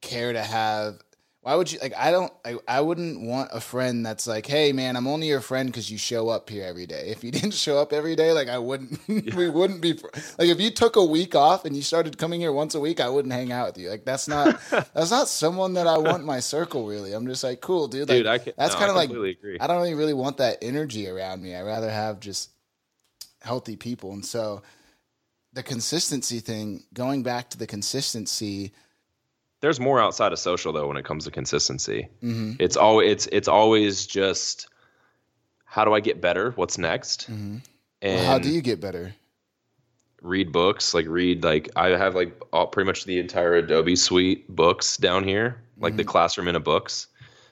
care to have? Why would you like? I don't. I, I wouldn't want a friend that's like, "Hey, man, I'm only your friend because you show up here every day." If you [LAUGHS] didn't show up every day, like I wouldn't. [LAUGHS] we wouldn't be like if you took a week off and you started coming here once a week, I wouldn't hang out with you. Like that's not [LAUGHS] that's not someone that I want in my circle. Really, I'm just like, cool, dude. Like, Dude, I can, that's no, kind of like agree. I don't really, really want that energy around me. I rather have just healthy people. And so the consistency thing, going back to the consistency, There's more outside of social though when it comes to consistency. mm-hmm, It's always it's it's always just how do I get better? What's next? mm-hmm. And well, how do you get better? read books like read like i have like all, pretty much the entire adobe suite books down here like the classroom in a books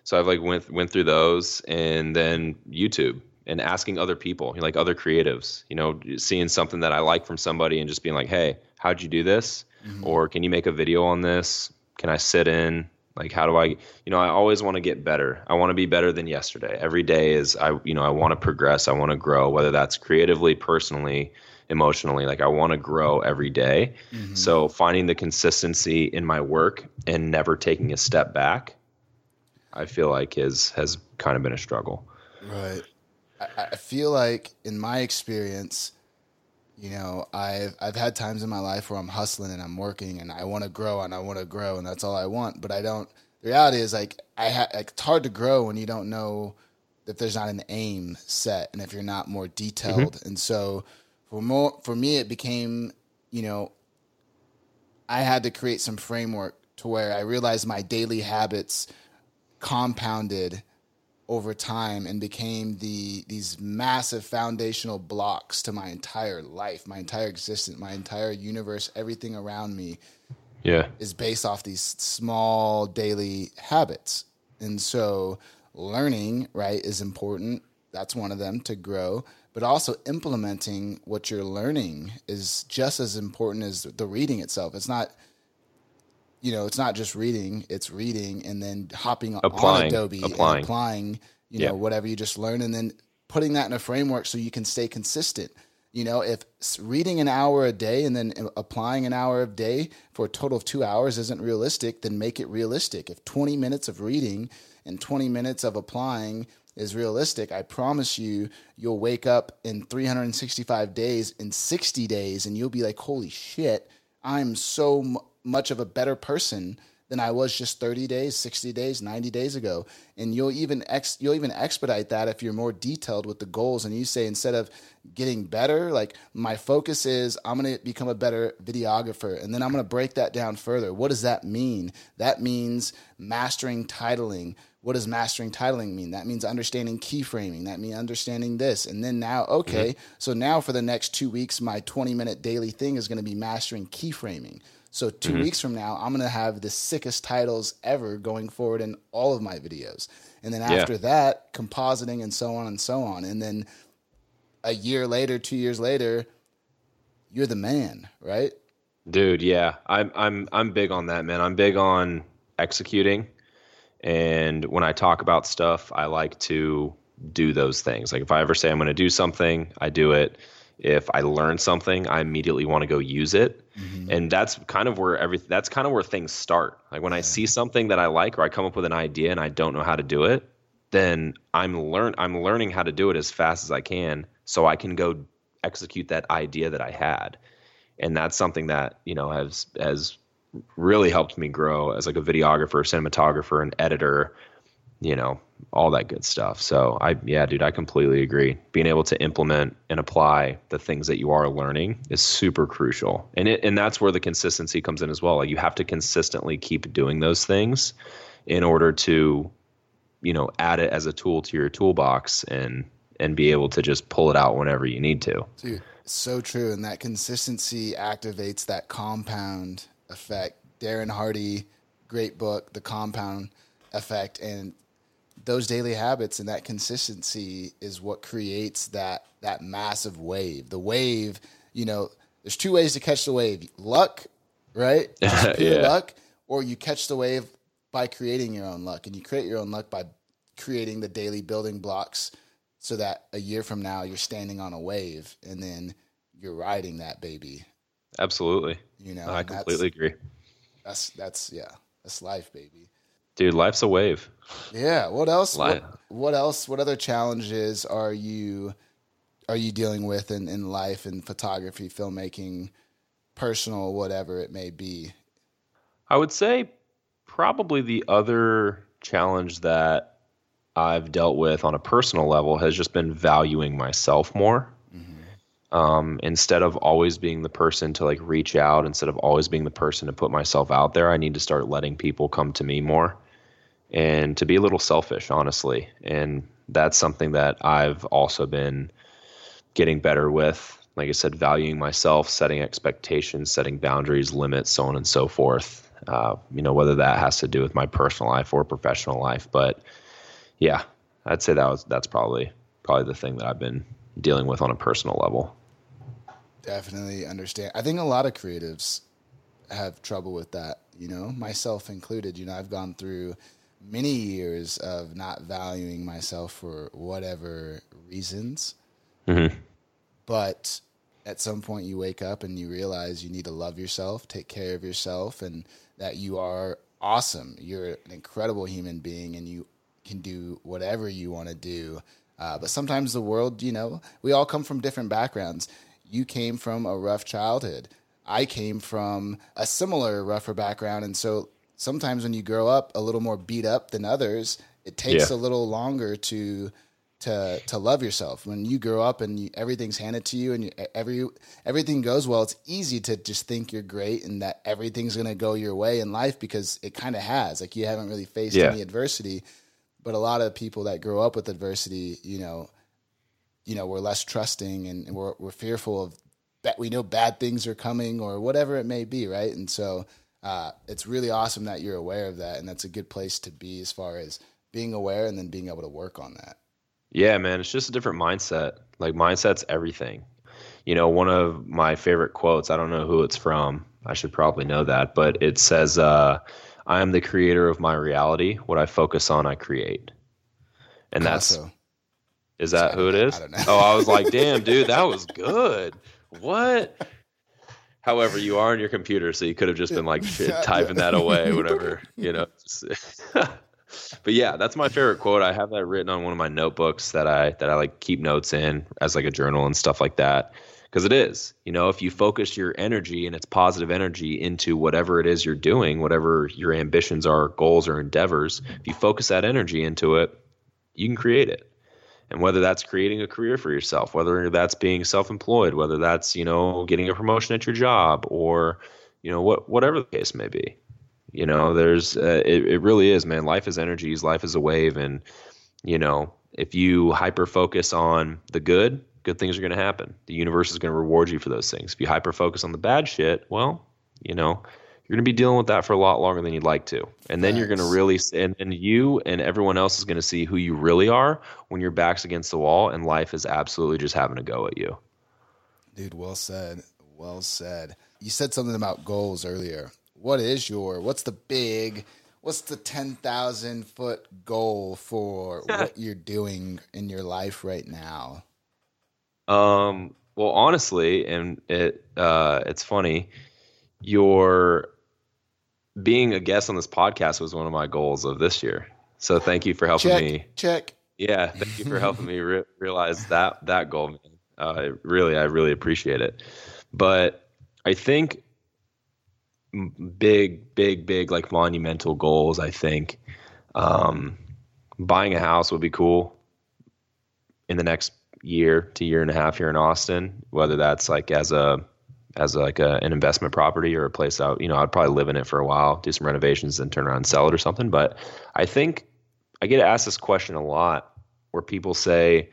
so i've like went went through those and then youtube and asking other people like other creatives you know seeing something that i like from somebody and just being like hey how'd you do this or can you make a video on this can i sit in like how do i you know i always want to get better i want to be better than yesterday every day is i you know i want to progress i want to grow whether that's creatively personally emotionally like i want to grow every day. Mm-hmm. so finding the consistency in my work and never taking a step back i feel like is has kind of been a struggle Right. I, I feel like in my experience, You know, I've I've had times in my life where I'm hustling and I'm working and I want to grow and I want to grow and that's all I want, but I don't. The reality is like I ha- like, it's hard to grow when you don't know that there's not an aim set and if you're not more detailed. Mm-hmm. And so for more for me, it became you know I had to create some framework to where I realized my daily habits compounded over time and became the these massive foundational blocks to my entire life, my entire existence, my entire universe, everything around me. Yeah. is based off these small daily habits. And so learning, right, is important. That's one of them to grow, but also implementing what you're learning is just as important as the reading itself. It's not you know, it's not just reading; it's reading and then hopping applying, on Adobe applying. and applying, you know, whatever you just learned, and then putting that in a framework so you can stay consistent. You know, if reading an hour a day and then uh, applying an hour a day for a total of two hours isn't realistic, then make it realistic. If 20 minutes of reading and 20 minutes of applying is realistic, I promise you, you'll wake up in 365 days, in 60 days, and you'll be like, holy shit, I'm so much of a better person than I was just 30 days, 60 days, 90 days ago. And you'll even ex- you'll even expedite that if you're more detailed with the goals and you say instead of getting better, like my focus is I'm going to become a better videographer and then I'm going to break that down further. What does that mean? That means mastering titling. What does mastering titling mean? That means understanding keyframing. That means understanding this. And then now, okay, mm-hmm. so now for the next 2 weeks my 20 minute daily thing is going to be mastering keyframing. So 2 mm-hmm. weeks from now, I'm gonna have the sickest titles ever going forward in all of my videos. And then after yeah. that, compositing and so on and so on. And then a year later, two years later, you're the man, right? Dude, yeah. I'm I'm I'm big on that, man. I'm big on executing. And when I talk about stuff, I like to do those things. Like if I ever say I'm going to do something, I do it if I learn something, I immediately want to go use it. Mm-hmm. And that's kind of where every that's kind of where things start. Like when yeah. I see something that I like or I come up with an idea and I don't know how to do it, then I'm learn I'm learning how to do it as fast as I can so I can go execute that idea that I had. And that's something that, you know, has has really helped me grow as like a videographer, cinematographer, and editor you know, all that good stuff. So I yeah, dude, I completely agree. Being able to implement and apply the things that you are learning is super crucial. And it and that's where the consistency comes in as well. Like you have to consistently keep doing those things in order to you know, add it as a tool to your toolbox and and be able to just pull it out whenever you need to. Dude, so true and that consistency activates that compound effect. Darren Hardy, great book, The Compound Effect and those daily habits and that consistency is what creates that that massive wave. The wave, you know, there's two ways to catch the wave: luck, right? [LAUGHS] yeah. luck, or you catch the wave by creating your own luck, and you create your own luck by creating the daily building blocks, so that a year from now you're standing on a wave, and then you're riding that baby. Absolutely. You know, I completely agree. That's that's yeah, that's life, baby. Dude, life's a wave. Yeah. What else? What, what, else? What other challenges are you are you dealing with in, in life and photography, filmmaking, personal, whatever it may be? I would say probably the other challenge that I've dealt with on a personal level has just been valuing myself more. Mm-hmm. Um, instead of always being the person to like reach out, instead of always being the person to put myself out there, I need to start letting people come to me more and to be a little selfish, honestly. And that's something that I've also been getting better with. Like I said, valuing myself, setting expectations, setting boundaries, limits, so on and so forth. Uh, you know, whether that has to do with my personal life or professional life. But yeah, I'd say that was that's probably probably the thing that I've been dealing with on a personal level. Definitely understand. I think a lot of creatives have trouble with that, you know, myself included. You know, I've gone through many years of not valuing myself for whatever reasons. Mm-hmm. But at some point, you wake up and you realize you need to love yourself, take care of yourself, and that you are awesome. You're an incredible human being, and you can do whatever you want to do. Uh, but sometimes the world, you know, we all come from different backgrounds. you came from a rough childhood. I came from a similar rougher background. And so sometimes when you grow up a little more beat up than others, it takes Yeah. a little longer to to to love yourself. When you grow up and you, everything's handed to you and you, every everything goes well, it's easy to just think you're great and that everything's going to go your way in life because it kind of has. Like you haven't really faced Yeah. any adversity, but a lot of people that grow up with adversity, you know, you know, we're less trusting and we're we're fearful of that we know bad things are coming or whatever it may be, right? And so uh, it's really awesome that you're aware of that, and that's a good place to be as far as being aware and then being able to work on that. Yeah, man, it's just a different mindset. Like mindset's everything. You know, one of my favorite quotes, I don't know who it's from. I should probably know that, but it says uh I am the creator of my reality. What I focus on, I create. And that's is that who it is? I don't know. Oh, I was like, [LAUGHS] "Damn, dude, that was good." What? However, you are on your computer, so you could have just been like Yeah, typing yeah. that away, [LAUGHS] whatever, you know. [LAUGHS] but yeah, that's my favorite quote. I have that written on one of my notebooks that I that I like keep notes in as like a journal and stuff like that. Because it is, you know, if you focus your energy and it's positive energy into whatever it is you're doing, whatever your ambitions are, goals or endeavors, if you focus that energy into it, you can create it and whether that's creating a career for yourself whether that's being self-employed whether that's you know getting a promotion at your job or you know what whatever the case may be. You know there's uh, it, it really is man. Life is energies life is a wave and you know if you hyper focus on the good good things are going to happen. The universe is going to reward you for those things. If you hyper focus on the bad shit well you know you're going to be dealing with that for a lot longer than you'd like to and then you're going to really and, and you and everyone else is going to see who you really are when your back's against the wall and life is absolutely just having a go at you Dude, well said. Well said. You said something about goals earlier. What is your what's the big what's the 10,000 foot goal for [LAUGHS] what you're doing in your life right now? Um, well, honestly, and it uh, it's funny, your being a guest on this podcast was one of my goals of this year. So thank you for helping Check. me. Check. Yeah, thank you for helping me re- realize that that goal. Man. Uh, really, I really appreciate it. But I think big, big, big, like monumental goals. I think um, buying a house would be cool in the next year to year and a half here in Austin. Whether that's like as a as like a, an investment property or a place out, you know, I'd probably live in it for a while, do some renovations, then turn around and sell it or something. But I think I get asked this question a lot where people say,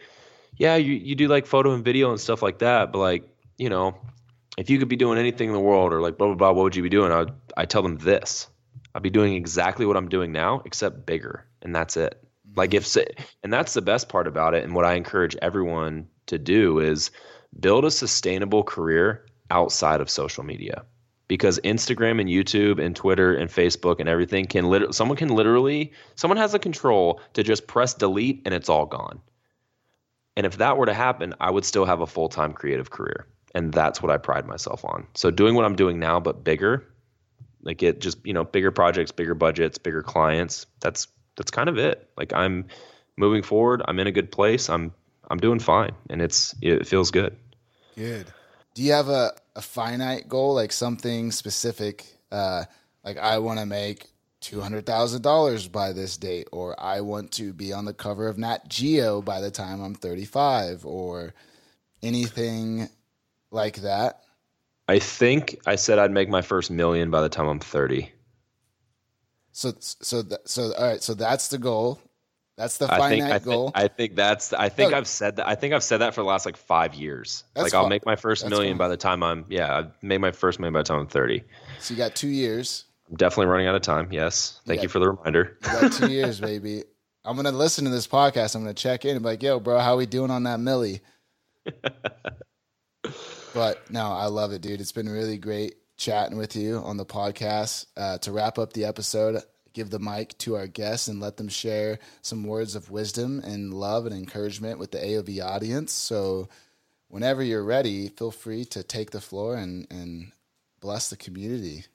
yeah, you, you do like photo and video and stuff like that, but like, you know, if you could be doing anything in the world or like blah, blah, blah, what would you be doing? I would, I tell them this, I'd be doing exactly what I'm doing now, except bigger. And that's it. Mm-hmm. Like if, and that's the best part about it. And what I encourage everyone to do is build a sustainable career outside of social media because Instagram and YouTube and Twitter and Facebook and everything can literally someone can literally someone has the control to just press delete and it's all gone. And if that were to happen, I would still have a full-time creative career. And that's what I pride myself on. So doing what I'm doing now but bigger, like it just, you know, bigger projects, bigger budgets, bigger clients. That's that's kind of it. Like I'm moving forward, I'm in a good place. I'm I'm doing fine and it's it feels good. Good. Do you have a, a finite goal, like something specific? Uh, like I want to make two hundred thousand dollars by this date, or I want to be on the cover of Nat Geo by the time I'm thirty five, or anything like that. I think I said I'd make my first million by the time I'm 30. So so th- so all right. So that's the goal. That's the I think I, goal. think I think that's I think No. I've said that I think I've said that for the last like five years. Like I'll make my first That's million fine. by the time I'm yeah I made my first million by the time I'm 30. so you got two years. I'm definitely running out of time. Yes, thank Yeah. you for the reminder. You got two [LAUGHS] years, baby. I'm gonna listen to this podcast. I'm gonna check in and be like, "Yo, bro, how we doing on that millie?" [LAUGHS] but no, I love it, dude. It's been really great chatting with you on the podcast. Uh, to wrap up the episode, give the mic to our guests and let them share some words of wisdom and love and encouragement with the AOV audience. So, whenever you're ready, feel free to take the floor and and bless the community.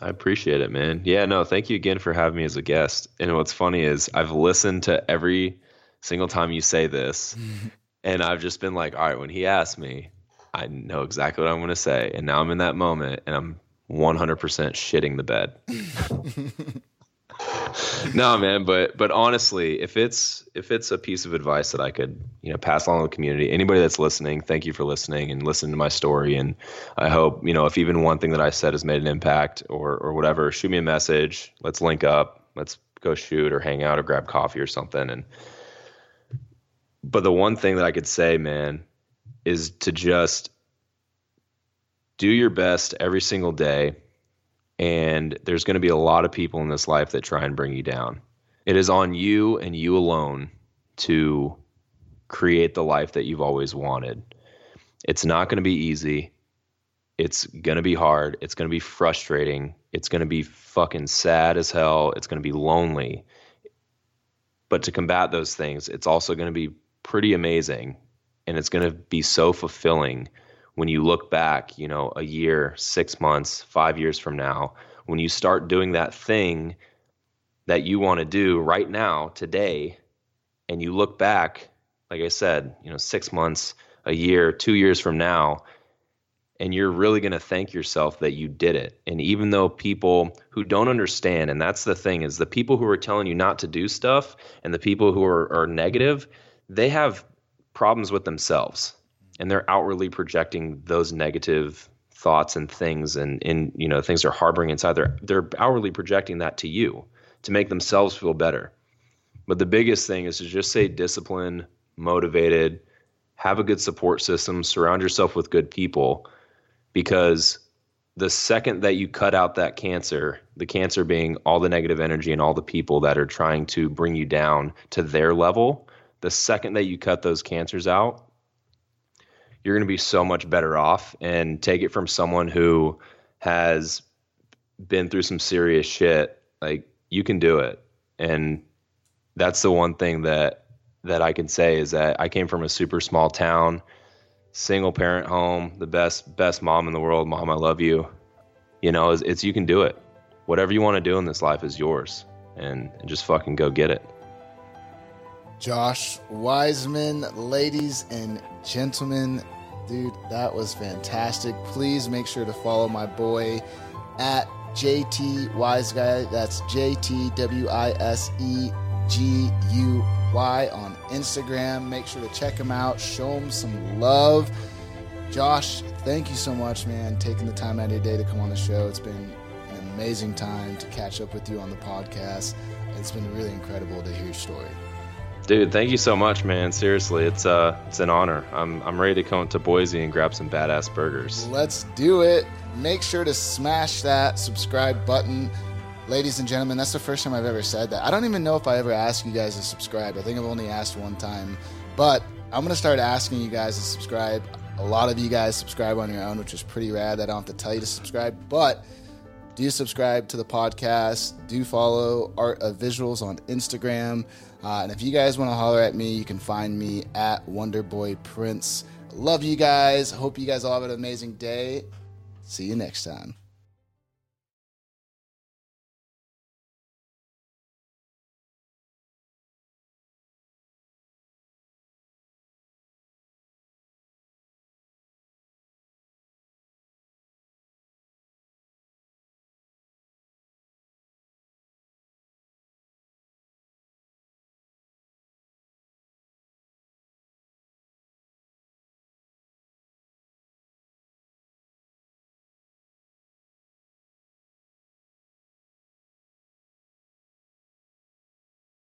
I appreciate it, man. Yeah, no, thank you again for having me as a guest. And what's funny is I've listened to every single time you say this, [LAUGHS] and I've just been like, all right, when he asked me, I know exactly what I'm going to say. And now I'm in that moment and I'm 100% shitting the bed. [LAUGHS] [LAUGHS] no, man, but but honestly, if it's if it's a piece of advice that I could, you know, pass along to the community, anybody that's listening, thank you for listening and listening to my story. And I hope, you know, if even one thing that I said has made an impact or or whatever, shoot me a message, let's link up, let's go shoot or hang out or grab coffee or something. And but the one thing that I could say, man, is to just do your best every single day. And there's going to be a lot of people in this life that try and bring you down. It is on you and you alone to create the life that you've always wanted. It's not going to be easy. It's going to be hard. It's going to be frustrating. It's going to be fucking sad as hell. It's going to be lonely. But to combat those things, it's also going to be pretty amazing and it's going to be so fulfilling when you look back, you know, a year, 6 months, 5 years from now, when you start doing that thing that you want to do right now today and you look back, like I said, you know, 6 months, a year, 2 years from now, and you're really going to thank yourself that you did it. And even though people who don't understand, and that's the thing, is the people who are telling you not to do stuff and the people who are, are negative, they have problems with themselves and they're outwardly projecting those negative thoughts and things and in you know things they're harboring inside they're they're outwardly projecting that to you to make themselves feel better. But the biggest thing is to just say disciplined motivated have a good support system surround yourself with good people because the second that you cut out that cancer the cancer being all the negative energy and all the people that are trying to bring you down to their level the second that you cut those cancers out, you're going to be so much better off. And take it from someone who has been through some serious shit. Like you can do it. And that's the one thing that that I can say is that I came from a super small town, single parent home, the best best mom in the world. Mom, I love you. You know, it's, it's you can do it. Whatever you want to do in this life is yours, and, and just fucking go get it. Josh Wiseman, ladies and gentlemen, dude, that was fantastic. Please make sure to follow my boy at JT Wise Guy. That's J T W I S E G U Y on Instagram. Make sure to check him out, show him some love. Josh, thank you so much, man, taking the time out of your day to come on the show. It's been an amazing time to catch up with you on the podcast. It's been really incredible to hear your story. Dude, thank you so much, man. Seriously, it's uh it's an honor. I'm I'm ready to come to Boise and grab some badass burgers. Let's do it. Make sure to smash that subscribe button. Ladies and gentlemen, that's the first time I've ever said that. I don't even know if I ever asked you guys to subscribe. I think I've only asked one time. But I'm going to start asking you guys to subscribe. A lot of you guys subscribe on your own, which is pretty rad. I don't have to tell you to subscribe. But do subscribe to the podcast. Do follow Art of Visuals on Instagram. Uh, and if you guys want to holler at me, you can find me at Wonderboy Prince. Love you guys. Hope you guys all have an amazing day. See you next time.